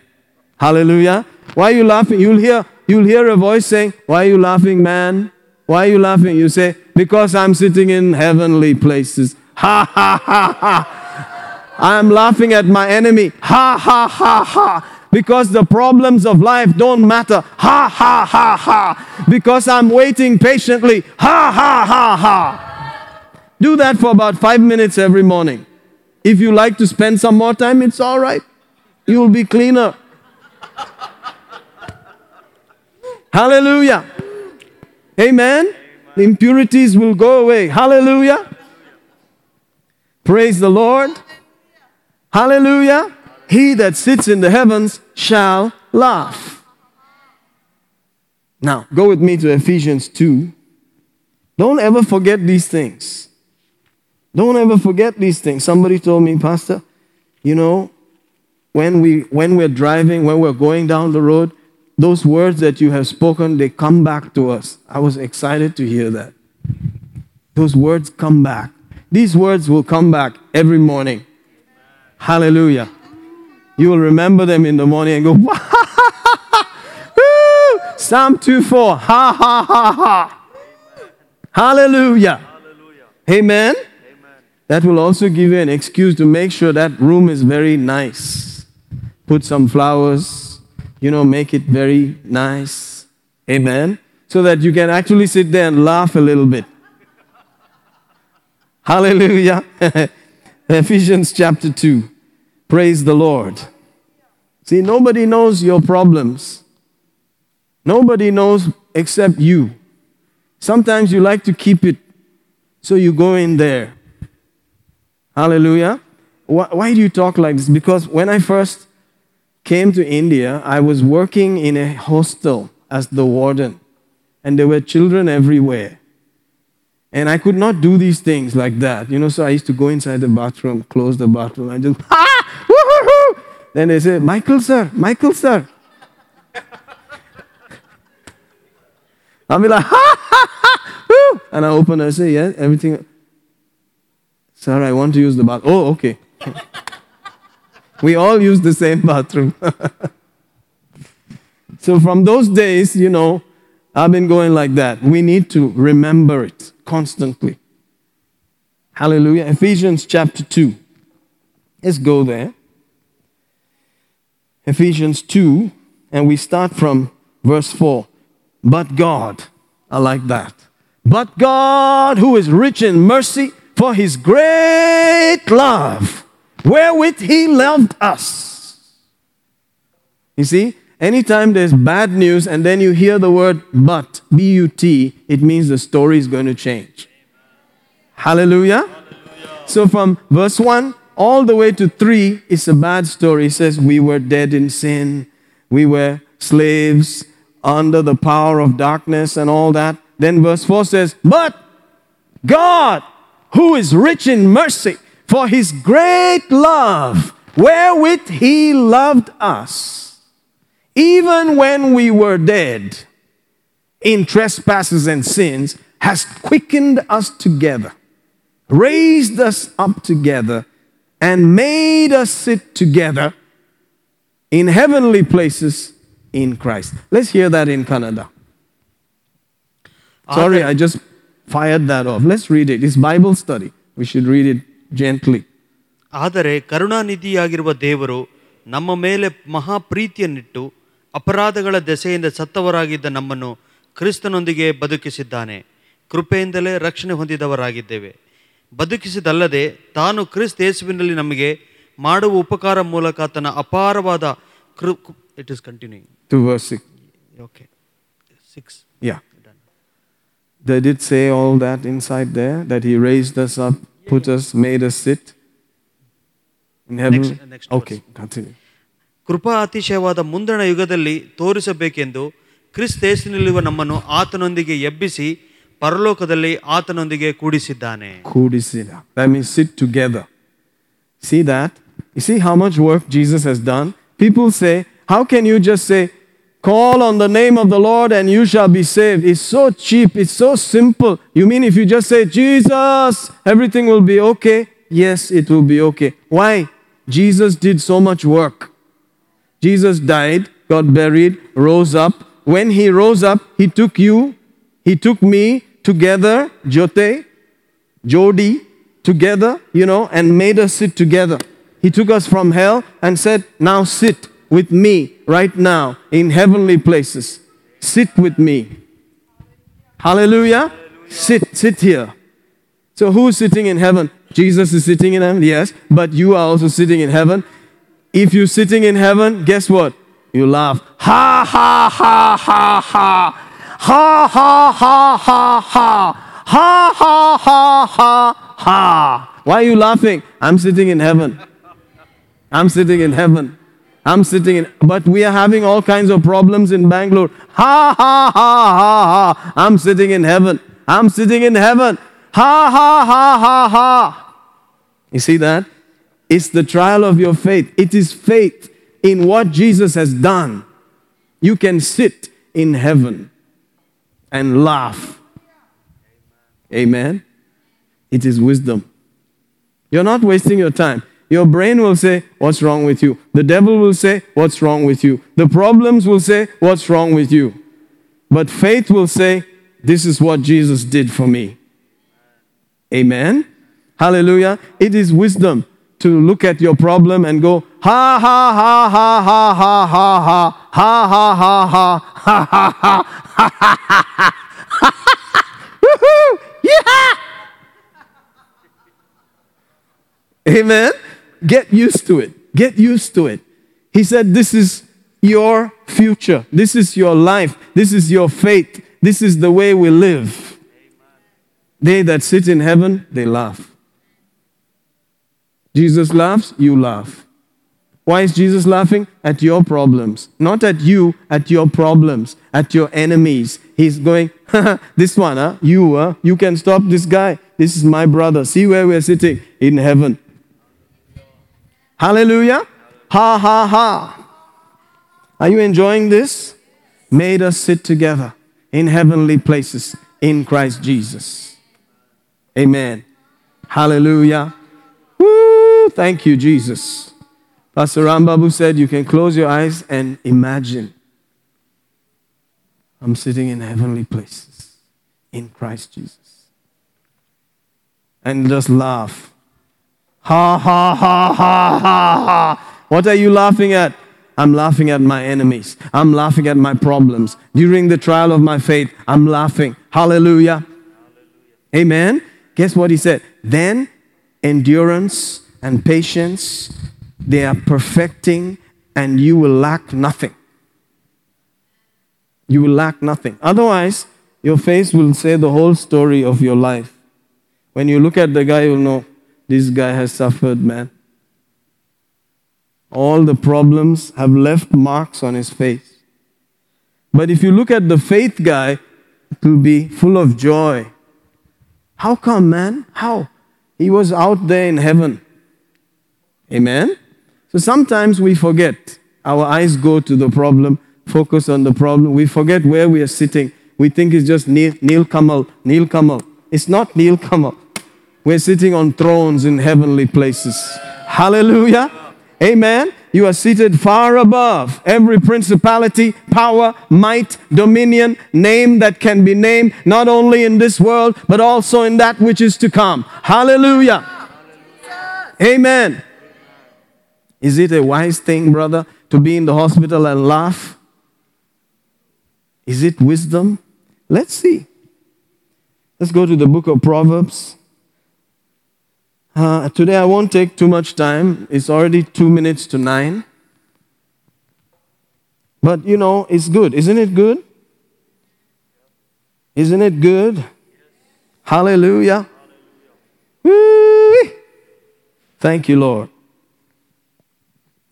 Hallelujah. Why are you laughing? You'll hear, you'll hear a voice saying, Why are you laughing, man? Why are you laughing? You say, Because I'm sitting in heavenly places. Ha ha ha ha. I'm laughing at my enemy. Ha ha ha ha. Because the problems of life don't matter. Ha ha ha ha. Because I'm waiting patiently. Ha ha ha ha. Do that for about five minutes every morning. If you like to spend some more time, it's all right. You'll be cleaner. Hallelujah. Amen. The impurities will go away. Hallelujah. Praise the Lord. Hallelujah. He that sits in the heavens shall laugh. Now, go with me to Ephesians 2. Don't ever forget these things. Don't ever forget these things. Somebody told me, Pastor, you know, when, we, when we're driving, when we're going down the road, those words that you have spoken, they come back to us. I was excited to hear that. Those words come back. These words will come back every morning. Hallelujah. You will remember them in the morning and go, Psalm 2 4. Ha ha ha ha. Hallelujah. Amen. That will also give you an excuse to make sure that room is very nice. Put some flowers, you know, make it very nice. Amen. So that you can actually sit there and laugh a little bit. Hallelujah. Ephesians chapter 2. Praise the Lord. See, nobody knows your problems. Nobody knows except you. Sometimes you like to keep it, so you go in there. Hallelujah. Why, why do you talk like this? Because when I first came to India, I was working in a hostel as the warden, and there were children everywhere. And I could not do these things like that, you know. So I used to go inside the bathroom, close the bathroom, and just ah. Then they say, Michael sir, Michael sir. I'll be like, ha ha ha, woo. and I open, I say, yeah, everything. Sir, I want to use the bathroom. Oh, okay. we all use the same bathroom. so from those days, you know, I've been going like that. We need to remember it constantly. Hallelujah. Ephesians chapter 2. Let's go there. Ephesians 2, and we start from verse 4. But God, I like that. But God, who is rich in mercy, for his great love, wherewith he loved us. You see, anytime there's bad news and then you hear the word but, B U T, it means the story is going to change. Hallelujah. So from verse 1 all the way to 3 is a bad story. It says, We were dead in sin, we were slaves under the power of darkness and all that. Then verse 4 says, But God, who is rich in mercy, for his great love, wherewith he loved us, even when we were dead in trespasses and sins, has quickened us together, raised us up together, and made us sit together in heavenly places in Christ. Let's hear that in Kannada. Sorry, I just fired that off. Let's read it. It's Bible study. We should read it gently. ಆದರೆ ಕರುಣಾನಿಧಿಯಾಗಿರುವ ದೇವರು ನಮ್ಮ ಮೇಲೆ ಮಹಾಪ್ರೀತಿಯನ್ನಿಟ್ಟು ಅಪರಾಧಗಳ ದೆಸೆಯಿಂದ ಸತ್ತವರಾಗಿದ್ದ ನಮ್ಮನ್ನು ಕ್ರಿಸ್ತನೊಂದಿಗೆ ಬದುಕಿಸಿದ್ದಾನೆ ಕೃಪೆಯಿಂದಲೇ ರಕ್ಷಣೆ ಹೊಂದಿದವರಾಗಿದ್ದೇವೆ ಬದುಕಿಸಿದಲ್ಲದೆ ತಾನು ಕ್ರಿಸ್ತ ಯೇಸುವಿನಲ್ಲಿ ನಮಗೆ ಮಾಡುವ ಉಪಕಾರ ಮೂಲಕ ತನ್ನ ಅಪಾರವಾದ ಕೃ it is continuing to 6. Okay six yeah Did it say all that inside there? That he raised us up, put us, made us sit in heaven? Next- next okay, continue. ಕೃಪಾ ಅತಿಶಯವಾದ ಮುಂದಣ ಯುಗದಲ್ಲಿ ತೋರಿಸಬೇಕೆಂದು ಕ್ರಿಸ್ತೇಸಿನಲ್ಲಿರುವ ನಮ್ಮನ್ನು ಆತನೊಂದಿಗೆ ಎಬ್ಬಿಸಿ ಪರಲೋಕದಲ್ಲಿ ಆತನೊಂದಿಗೆ ಕೂಡಿಸಿದ್ದಾನೆ Kudisina. That means sit together. See that? You see how much work Jesus has done? People say, How can you just say, Call on the name of the Lord and you shall be saved? It's so cheap, it's so simple. You mean if you just say, Jesus, everything will be okay? Yes, it will be okay. Why? Jesus did so much work. Jesus died, got buried, rose up. When he rose up, he took you, he took me together, Jote, Jodi, together, you know, and made us sit together. He took us from hell and said, Now sit with me right now in heavenly places. Sit with me. Hallelujah. Sit, sit here. So who's sitting in heaven? Jesus is sitting in heaven, yes, but you are also sitting in heaven. If you're sitting in heaven, guess what? You laugh. Ha ha ha ha ha. Ha ha ha ha ha. Ha ha ha ha ha. Why are you laughing? I'm sitting in heaven. I'm sitting in heaven. I'm sitting in, but we are having all kinds of problems in Bangalore. Ha ha ha ha ha. I'm sitting in heaven. I'm sitting in heaven. Ha ha ha ha ha. You see that? It's the trial of your faith. It is faith in what Jesus has done. You can sit in heaven and laugh. Amen. It is wisdom. You're not wasting your time. Your brain will say, What's wrong with you? The devil will say, What's wrong with you? The problems will say, What's wrong with you? But faith will say, This is what Jesus did for me. Amen. Hallelujah. It is wisdom to look at your problem and go, ha ha ha ha ha ha ha ha ha ha ha ha ha ha ha ha yeah! Amen. Get used to it. Get used to it. He said, This is your future. This is your life. This is your faith. This is the way we live. They that sit in heaven, they laugh. Jesus laughs, you laugh. Why is Jesus laughing? At your problems. Not at you, at your problems, at your enemies. He's going, this one, huh? You, huh? You can stop this guy. This is my brother. See where we're sitting? In heaven. Hallelujah. Ha ha ha. Are you enjoying this? Made us sit together in heavenly places in Christ Jesus. Amen. Hallelujah. Woo! Thank you, Jesus. Pastor Rambabu said you can close your eyes and imagine I'm sitting in heavenly places in Christ Jesus. And just laugh. Ha ha ha ha ha ha. What are you laughing at? I'm laughing at my enemies. I'm laughing at my problems. During the trial of my faith, I'm laughing. Hallelujah. Amen. Guess what he said? Then endurance and patience, they are perfecting, and you will lack nothing. You will lack nothing. Otherwise, your face will say the whole story of your life. When you look at the guy, you'll know this guy has suffered, man. All the problems have left marks on his face. But if you look at the faith guy, it will be full of joy. How come, man? How? He was out there in heaven. Amen? So sometimes we forget. Our eyes go to the problem, focus on the problem. We forget where we are sitting. We think it's just Neil, Nilkamal, Neil Kamal. It's not Nilkamal. We're sitting on thrones in heavenly places. Hallelujah. Amen. You are seated far above every principality, power, might, dominion, name that can be named, not only in this world, but also in that which is to come. Hallelujah. Amen. Is it a wise thing, brother, to be in the hospital and laugh? Is it wisdom? Let's see. Let's go to the book of Proverbs. Uh, today I won't take too much time. It's already two minutes to nine. But you know, it's good. Isn't it good? Isn't it good? Hallelujah. Woo-wee. Thank you, Lord.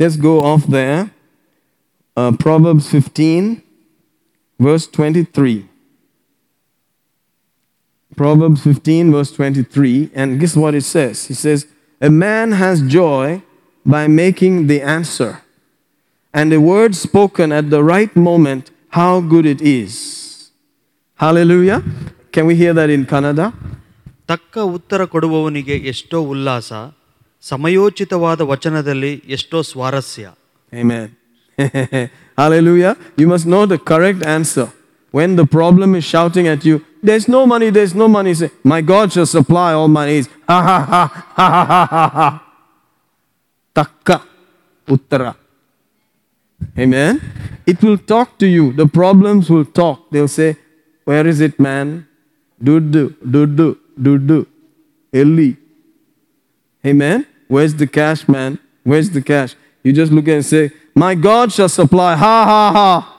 Let's go off there. Uh, Proverbs 15, verse 23. Proverbs 15, verse 23. And guess what it says? He says, A man has joy by making the answer, and a word spoken at the right moment, how good it is. Hallelujah. Can we hear that in Kannada? ತಕ್ಕ ಉತ್ತರ ಕೊಡುವವನಿಗೆ ಎಷ್ಟೋ ಉಲ್ಲಾಸ ಸಮಯೋಚಿತವಾದ ವಚನದಲ್ಲಿ ಎಷ್ಟೋ ಸ್ವಾರಸ್ಯ Amen. Hallelujah. You must know the correct answer. When the problem is shouting at you, there's no money, there's no money, say, My God shall supply all my needs. Ha ha ha ha ha ha ha ha. Takka uttara. Amen. It will talk to you. The problems will talk. They'll say, Where is it, man? Dudu, dudu, dudu. Eli. Amen. Where's the cash, man? Where's the cash? You just look and say, My God shall supply. Ha ha ha.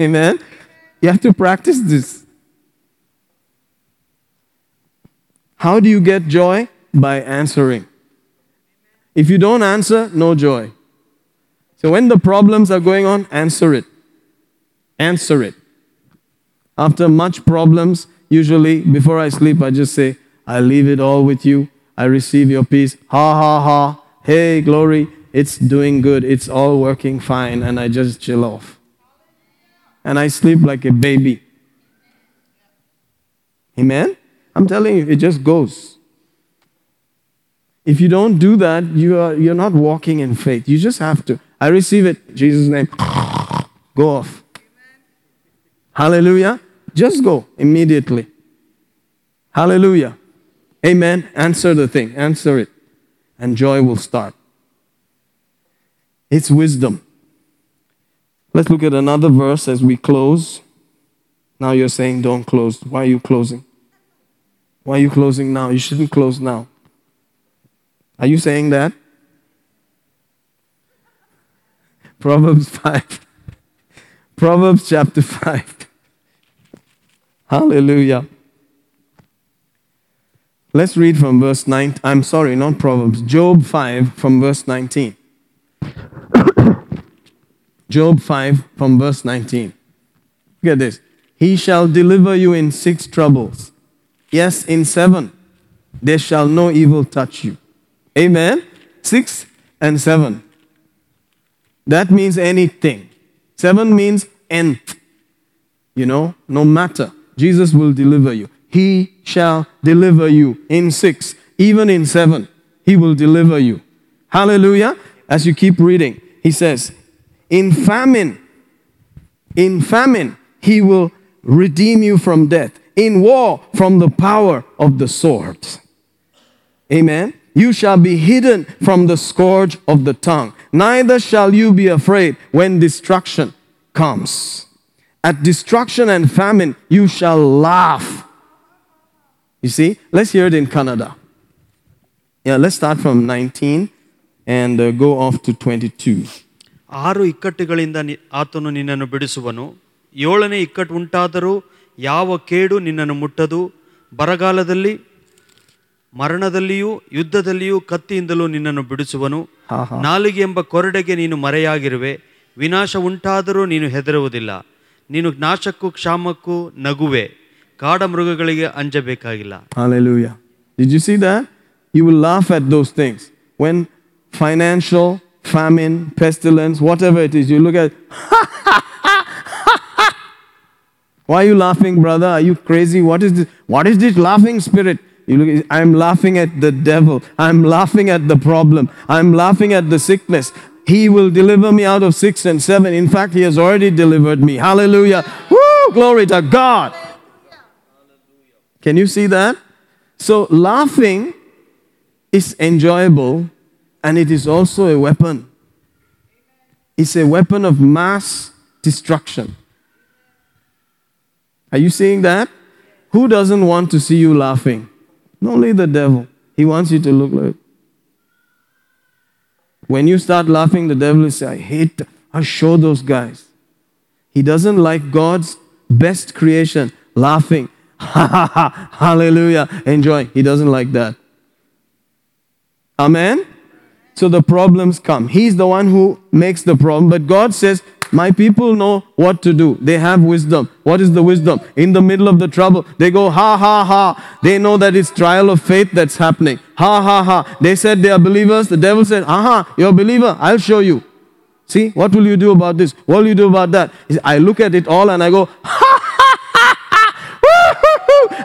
Amen. You have to practice this. How do you get joy? By answering. If you don't answer, no joy. So when the problems are going on, answer it. Answer it. After much problems, usually before I sleep, I just say, I leave it all with you. I receive your peace. Ha ha ha. Hey, glory. It's doing good. It's all working fine. And I just chill off. And I sleep like a baby. Amen? I'm telling you, it just goes. If you don't do that, you are, you're not walking in faith. You just have to. I receive it. Jesus' name. Go off. Hallelujah. Just go immediately. Hallelujah. Amen. Answer the thing. Answer it. And joy will start. It's wisdom. Let's look at another verse as we close. Now you're saying don't close. Why are you closing? Why are you closing now? You shouldn't close now. Are you saying that? Proverbs 5. Proverbs chapter 5. Hallelujah. Let's read from verse 9. I'm sorry, not Proverbs. Job 5 from verse 19. Job 5 from verse 19. Look at this. He shall deliver you in six troubles. Yes, in seven. There shall no evil touch you. Amen. Six and seven. That means anything. Seven means nth. You know, no matter. Jesus will deliver you. He shall deliver you in six, even in seven. He will deliver you. Hallelujah. As you keep reading, he says, In famine, in famine, he will redeem you from death. In war, from the power of the sword. Amen. You shall be hidden from the scourge of the tongue. Neither shall you be afraid when destruction comes. At destruction and famine, you shall laugh. You see, let's hear it in Canada. Yeah, let's start from 19 and uh, go off to 22. ಆರು ಇಕ್ಕಟ್ಟುಗಳಿಂದ ಆತನು ನಿನ್ನನ್ನು ಬಿಡಿಸುವನು ಏಳನೇ ಇಕ್ಕಟ್ಟು ಉಂಟಾದರೂ ಯಾವ ಕೇಡು ನಿನ್ನನ್ನು ಮುಟ್ಟದು ಬರಗಾಲದಲ್ಲಿ ಮರಣದಲ್ಲಿಯೂ ಯುದ್ಧದಲ್ಲಿಯೂ ಕತ್ತಿಯಿಂದಲೂ ನಿನ್ನನ್ನು ಬಿಡಿಸುವನು. ನಾಲಿಗೆ ಎಂಬ ಕೊರಡೆಗೆ ನೀನು ಮರೆಯಾಗಿರುವೆ ವಿನಾಶ ಉಂಟಾದರೂ ನೀನು ಹೆದರುವುದಿಲ್ಲ ನೀನು ನಾಶಕ್ಕೂ ಕ್ಷಾಮಕ್ಕೂ ನಗುವೆ ಕಾಡ ಮೃಗಗಳಿಗೆ ಅಂಜಬೇಕಾಗಿಲ್ಲ Hallelujah. Did you see that? You will laugh at those things. When financial, famine, pestilence, whatever it is, you look at Why are you laughing, brother? Are you crazy? What is this? What is this laughing spirit? You look, I'm laughing at the devil. I'm laughing at the problem. I'm laughing at the sickness. He will deliver me out of six and seven. In fact, He has already delivered me. Hallelujah. Woo! Glory to God. Can you see that? So, laughing is enjoyable and it is also a weapon. It's a weapon of mass destruction. Are you seeing that? Who doesn't want to see you laughing? Only the devil. He wants you to look like. When you start laughing, the devil will say, I hate, I show those guys. He doesn't like God's best creation, laughing. Ha ha ha, hallelujah, enjoy. He doesn't like that. Amen? So the problems come. He's the one who makes the problem. But God says, My people know what to do. They have wisdom. What is the wisdom? In the middle of the trouble, they go, Ha ha ha. They know that it's trial of faith that's happening. Ha ha ha. They said they are believers. The devil said, Aha, you're a believer. I'll show you. See, what will you do about this? What will you do about that? I look at it all and I go,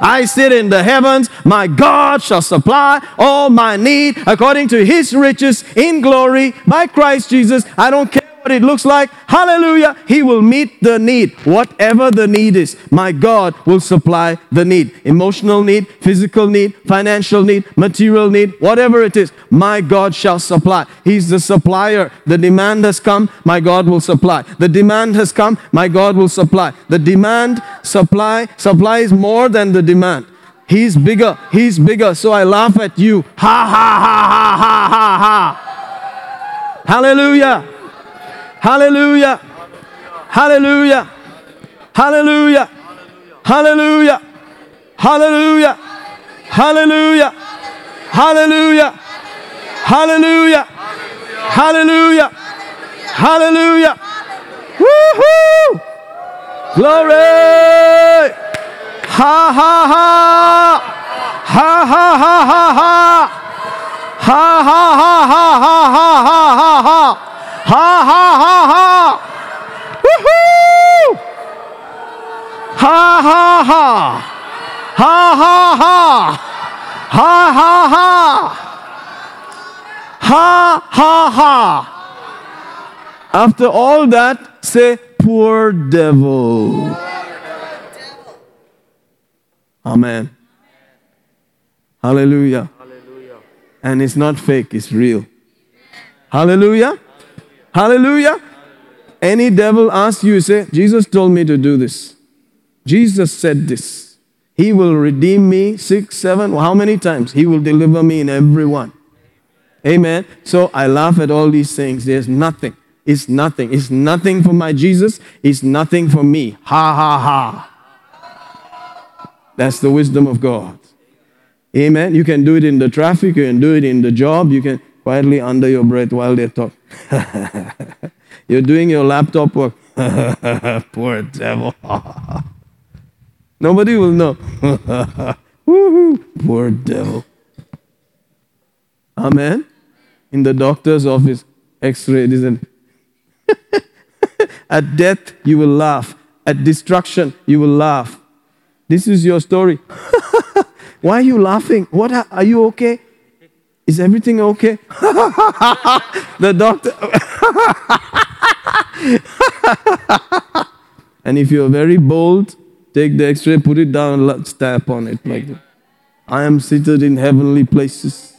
I sit in the heavens. My God shall supply all my need according to his riches in glory by Christ Jesus. I don't care what it looks like. Hallelujah. He will meet the need. Whatever the need is, my God will supply the need. Emotional need, physical need, financial need, material need, whatever it is, my God shall supply. He's the supplier. The demand has come, my God will supply. The demand has come, my God will supply. The demand, supply, supply is more than the demand. He's bigger. He's bigger. So I laugh at you. Ha ha ha ha ha ha ha. Hallelujah. Hallelujah. Hallelujah. Hallelujah. Hallelujah. Hallelujah. Hallelujah. Hallelujah. Hallelujah. Hallelujah. Hallelujah. Woohoo! Glory! Ha ha ha! Ha ha ha ha ha! Ha ha ha ha ha ha ha ha ha! Ha ha ha! Woohoo! Ha ha ha! Ha ha ha! Ha ha ha! Ha ha ha! After all that, say, poor devil. Amen. Hallelujah. And it's not fake, it's real. Hallelujah. Hallelujah. Any devil asks you, say, Jesus told me to do this. Jesus said this. He will redeem me six, seven, how many times? He will deliver me in every one. Amen. So I laugh at all these things. There's nothing. It's nothing. It's nothing for my Jesus. It's nothing for me. Ha ha ha. That's the wisdom of God. Amen. You can do it in the traffic, you can do it in the job, you can quietly under your breath while they talk. You're doing your laptop work. Poor devil. Nobody will know. Poor devil. Amen. In the doctor's office, X-ray, isn't At death, you will laugh. At destruction, you will laugh. This is your story. Why are you laughing? What are, are you okay? Is everything okay? the doctor. and if you're very bold, take the x ray, put it down, let's tap on it like. I am seated in heavenly places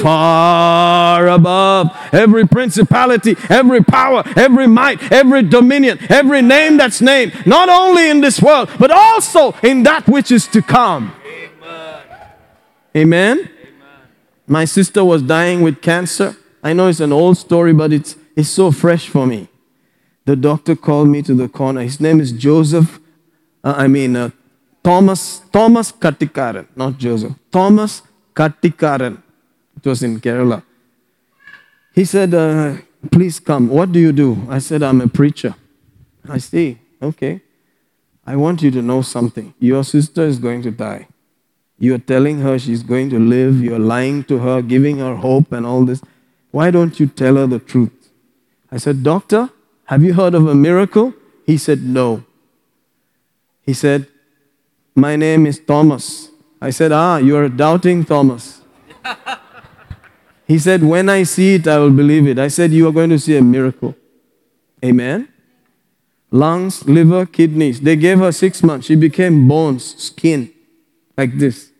far above every principality, every power, every might, every dominion, every name that's named, not only in this world, but also in that which is to come. Amen. My sister was dying with cancer. I know it's an old story, but it's, it's so fresh for me. The doctor called me to the corner. His name is Joseph, uh, I mean, uh, Thomas, Thomas Kattikaran, not Joseph. Thomas Kattikaran. It was in Kerala. He said, uh, Please come. What do you do? I said, I'm a preacher. I see. Okay. I want you to know something. Your sister is going to die. You're telling her she's going to live. You're lying to her, giving her hope and all this. Why don't you tell her the truth? I said, Doctor, have you heard of a miracle? He said, No. He said, My name is Thomas. I said, Ah, you're doubting Thomas. He said, When I see it, I will believe it. I said, You are going to see a miracle. Amen. Lungs, liver, kidneys. They gave her six months. She became bones, skin, like this.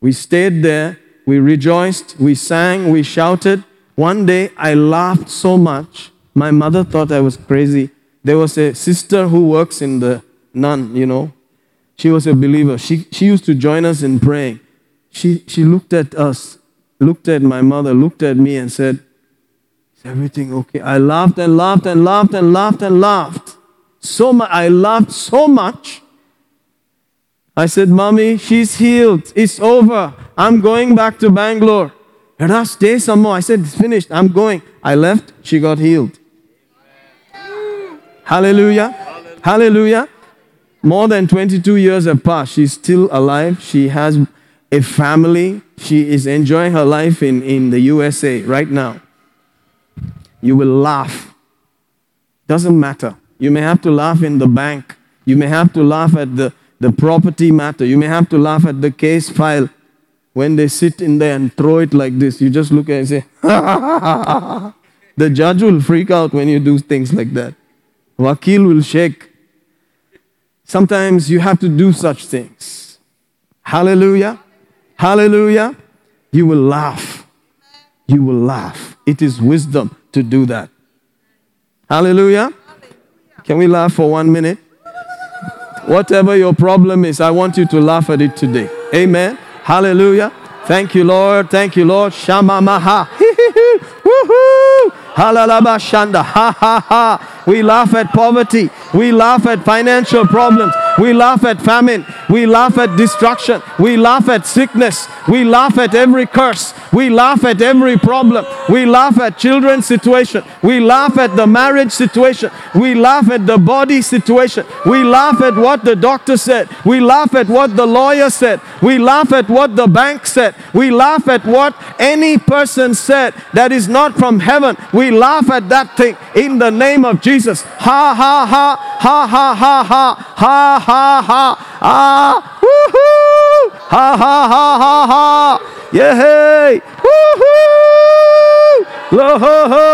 We stayed there. We rejoiced. We sang. We shouted. One day, I laughed so much. My mother thought I was crazy. There was a sister who works in the nun, you know. She was a believer. She, she used to join us in praying. She, she looked at us looked at my mother, looked at me, and said, Is everything okay? I laughed and laughed and laughed and laughed and laughed. So much, I laughed so much. I said, Mommy, she's healed. It's over. I'm going back to Bangalore. Let us stay some more. I said, It's finished. I'm going. I left. She got healed. Hallelujah. Hallelujah. Hallelujah. More than 22 years have passed. She's still alive. She has a family. She is enjoying her life in, in the USA right now. You will laugh. Doesn't matter. You may have to laugh in the bank. You may have to laugh at the, the property matter. You may have to laugh at the case file. When they sit in there and throw it like this, you just look at it and say, The judge will freak out when you do things like that. Wakil will shake. Sometimes you have to do such things. Hallelujah. Hallelujah. You will laugh. You will laugh. It is wisdom to do that. Hallelujah. Can we laugh for one minute? Whatever your problem is, I want you to laugh at it today. Amen. Hallelujah. Thank you, Lord. Thank you, Lord. Shama maha. Woohoo. Halalaba shanda. Ha ha ha. We laugh at poverty. We laugh at financial problems. We laugh at famine. We laugh at destruction. We laugh at sickness. We laugh at every curse. We laugh at every problem. We laugh at children's situation. We laugh at the marriage situation. We laugh at the body situation. We laugh at what the doctor said. We laugh at what the lawyer said. We laugh at what the bank said. We laugh at what any person said that is not from heaven. We laugh at that thing in the name of Jesus. Ha ha ha ha ha ha ha ha ha ha ah woohoo ha ha ha ha ha yeah hey woohoo lo ho ho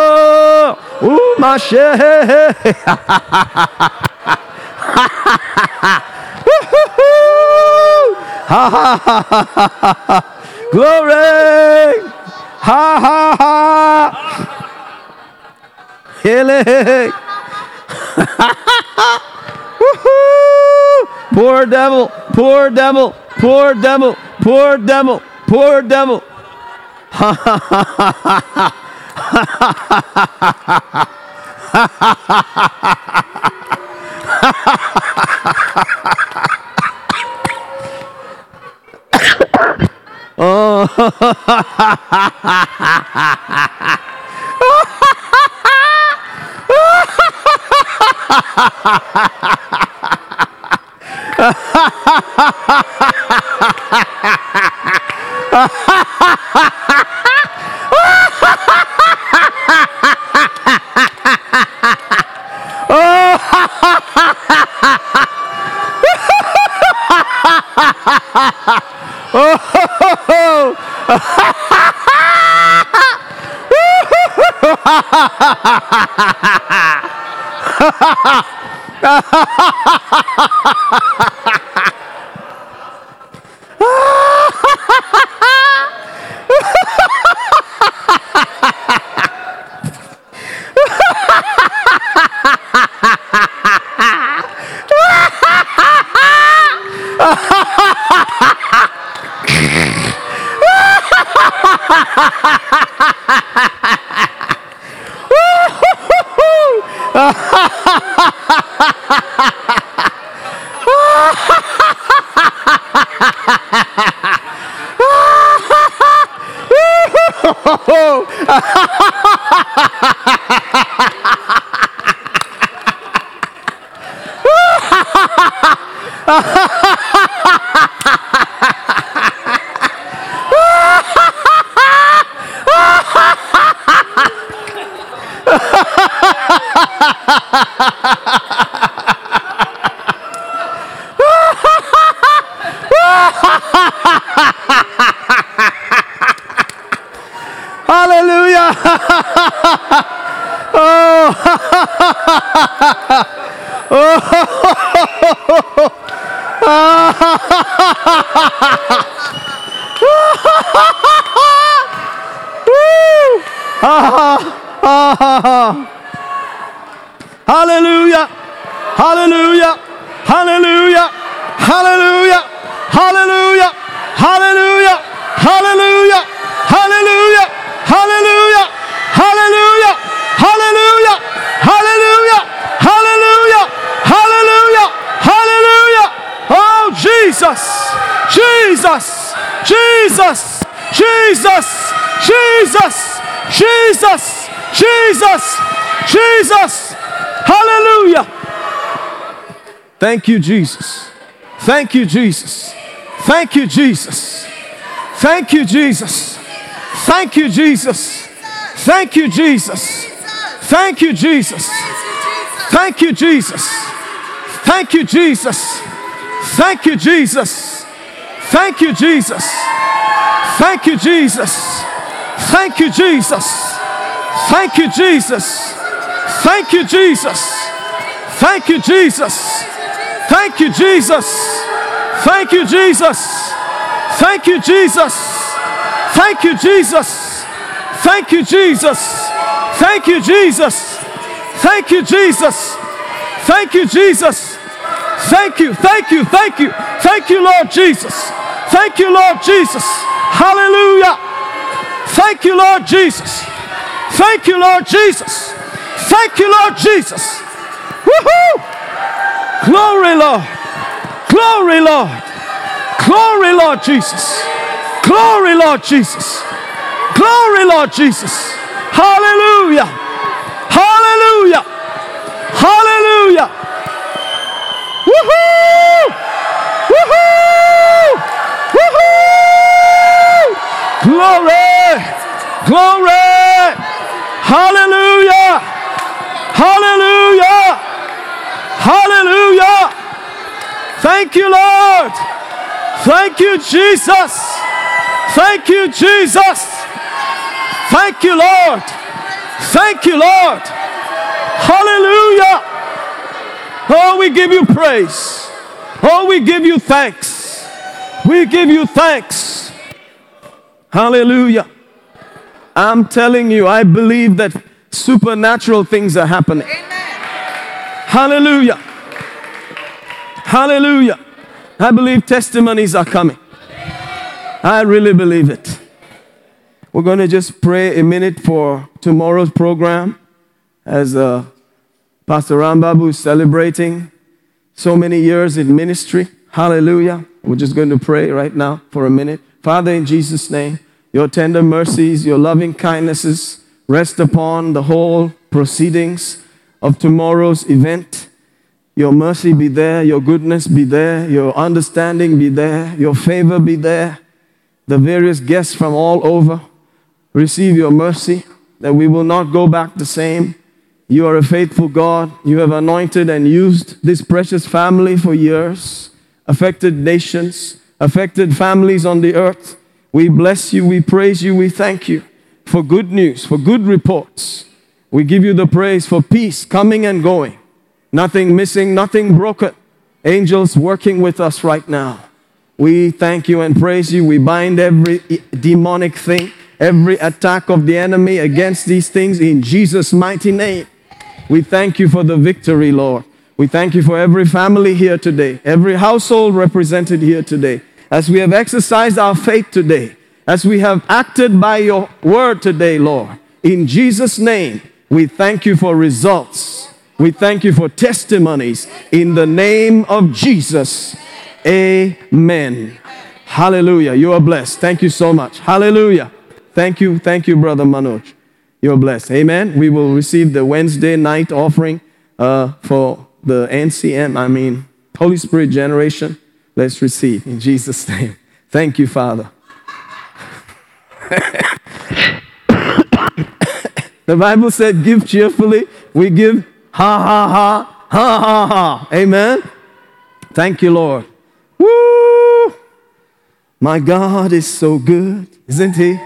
ooh my shit ha ha ha ha ha ha ha glory ha ha ha Woohoo! Poor devil, poor devil, poor devil, poor devil, poor devil. oh, ha ha ha Aha Aha Jesus. Jesus. Hallelujah. Thank you, Jesus. Thank you, Jesus. Thank you, Jesus. Thank you, Jesus. Thank you, Jesus. Thank you, Jesus. Thank you, Jesus. Thank you, Jesus. Thank you, Jesus. Thank you, Jesus. Thank you, Jesus. Thank you, Jesus. Thank you, Jesus. Thank you, Jesus. Thank you, Jesus. Thank you, Jesus. Thank you, Jesus. Thank you, Jesus. Thank you, Jesus. Thank you, Jesus. Thank you, Jesus. Thank you, Jesus. Thank you, Jesus. Thank you, Jesus. Thank you, thank you, thank you. Thank you, Lord Jesus. Thank you, Lord Jesus. Hallelujah. Thank you, Lord Jesus. Thank you, Lord Jesus. Thank you, Lord Jesus. Woohoo! Glory, Lord. Glory, Lord. Glory, Lord Jesus. Glory, Lord Jesus. Glory, Lord Jesus. Hallelujah. Hallelujah. Hallelujah. Woohoo! Woohoo! Woohoo! Glory! Glory! Hallelujah! Hallelujah! Hallelujah! Thank you, Lord! Thank you, Jesus! Thank you, Jesus! Thank you, Lord! Thank you, Lord! Hallelujah! Oh, we give you praise. Oh, we give you thanks. We give you thanks. Hallelujah. I'm telling you, I believe that supernatural things are happening. Amen. Hallelujah. Hallelujah. I believe testimonies are coming. I really believe it. We're going to just pray a minute for tomorrow's program as uh, Pastor Rambabu is celebrating so many years in ministry. Hallelujah. We're just going to pray right now for a minute. Father, in Jesus' name, your tender mercies, your loving kindnesses rest upon the whole proceedings of tomorrow's event. Your mercy be there, your goodness be there, your understanding be there, your favor be there. The various guests from all over receive your mercy, that we will not go back the same. You are a faithful God. You have anointed and used this precious family for years, affected nations, affected families on the earth. We bless you, we praise you, we thank you for good news, for good reports. We give you the praise for peace coming and going, nothing missing, nothing broken. Angels working with us right now. We thank you and praise you. We bind every demonic thing, every attack of the enemy against these things in Jesus' mighty name. We thank you for the victory, Lord. We thank you for every family here today, every household represented here today. As we have exercised our faith today, as we have acted by your word today, Lord, in Jesus' name, we thank you for results. We thank you for testimonies in the name of Jesus. Amen. Hallelujah. You are blessed. Thank you so much. Hallelujah. Thank you. Thank you, Brother Manoj. You're blessed. Amen. We will receive the Wednesday night offering uh, for the NCM, I mean, Holy Spirit generation. Let's receive in Jesus' name. Thank you, Father. the Bible said, Give cheerfully. We give ha ha ha, ha ha ha. Amen. Thank you, Lord. Woo! My God is so good, isn't He?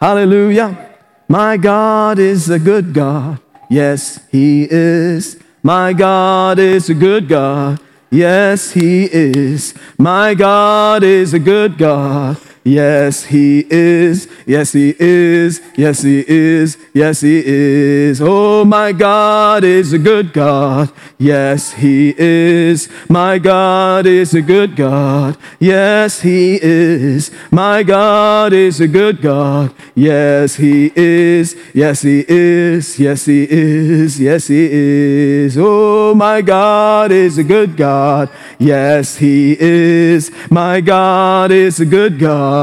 Hallelujah. My God is a good God. Yes, He is. My God is a good God. Yes, He is. My God is a good God. Yes, He is. Yes, He is. Yes, He is. Yes, He is. Oh, my God is a good God. Yes, He is. My God is a good God. Yes, He is. My God is a good God. Yes, He is. Yes, He is. Yes, He is. Yes, He is. Oh, my God is a good God. Yes, He is. My God is a good God.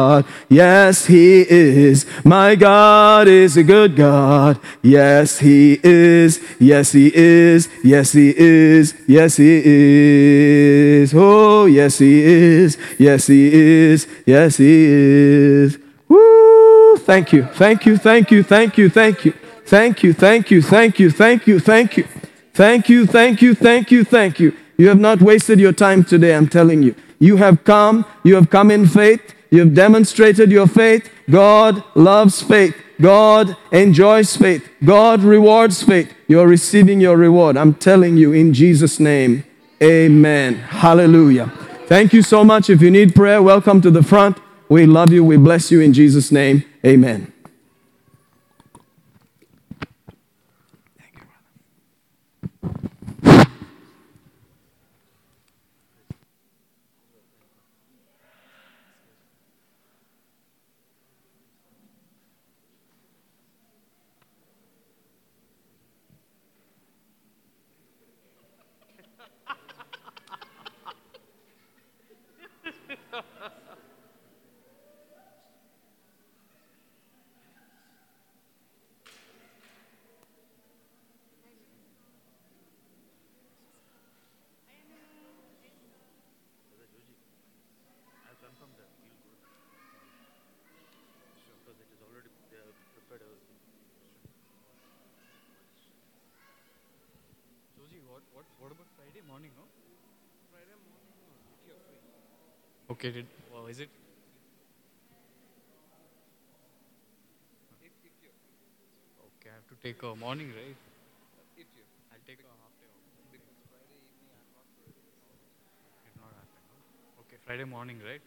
Yes, He is. My God is a good God. Yes, He is. Yes, He is. Yes, He is. Yes, He is. Oh, yes, He is. Yes, He is. Yes, He is. Woo! Thank you. Thank you. Thank you. Thank you. Thank you. Thank you. Thank you. Thank you. Thank you. Thank you. Thank you. Thank you. Thank you. Thank you. You have not wasted your time today, I'm telling you. You have come, you have come in faith, you have demonstrated your faith. God loves faith. God enjoys faith. God rewards faith. You're receiving your reward. I'm telling you in Jesus' name. Amen. Hallelujah. Thank you so much. If you need prayer, welcome to the front. We love you. We bless you in Jesus' name. Amen. Morning, right? Okay, Friday morning, right?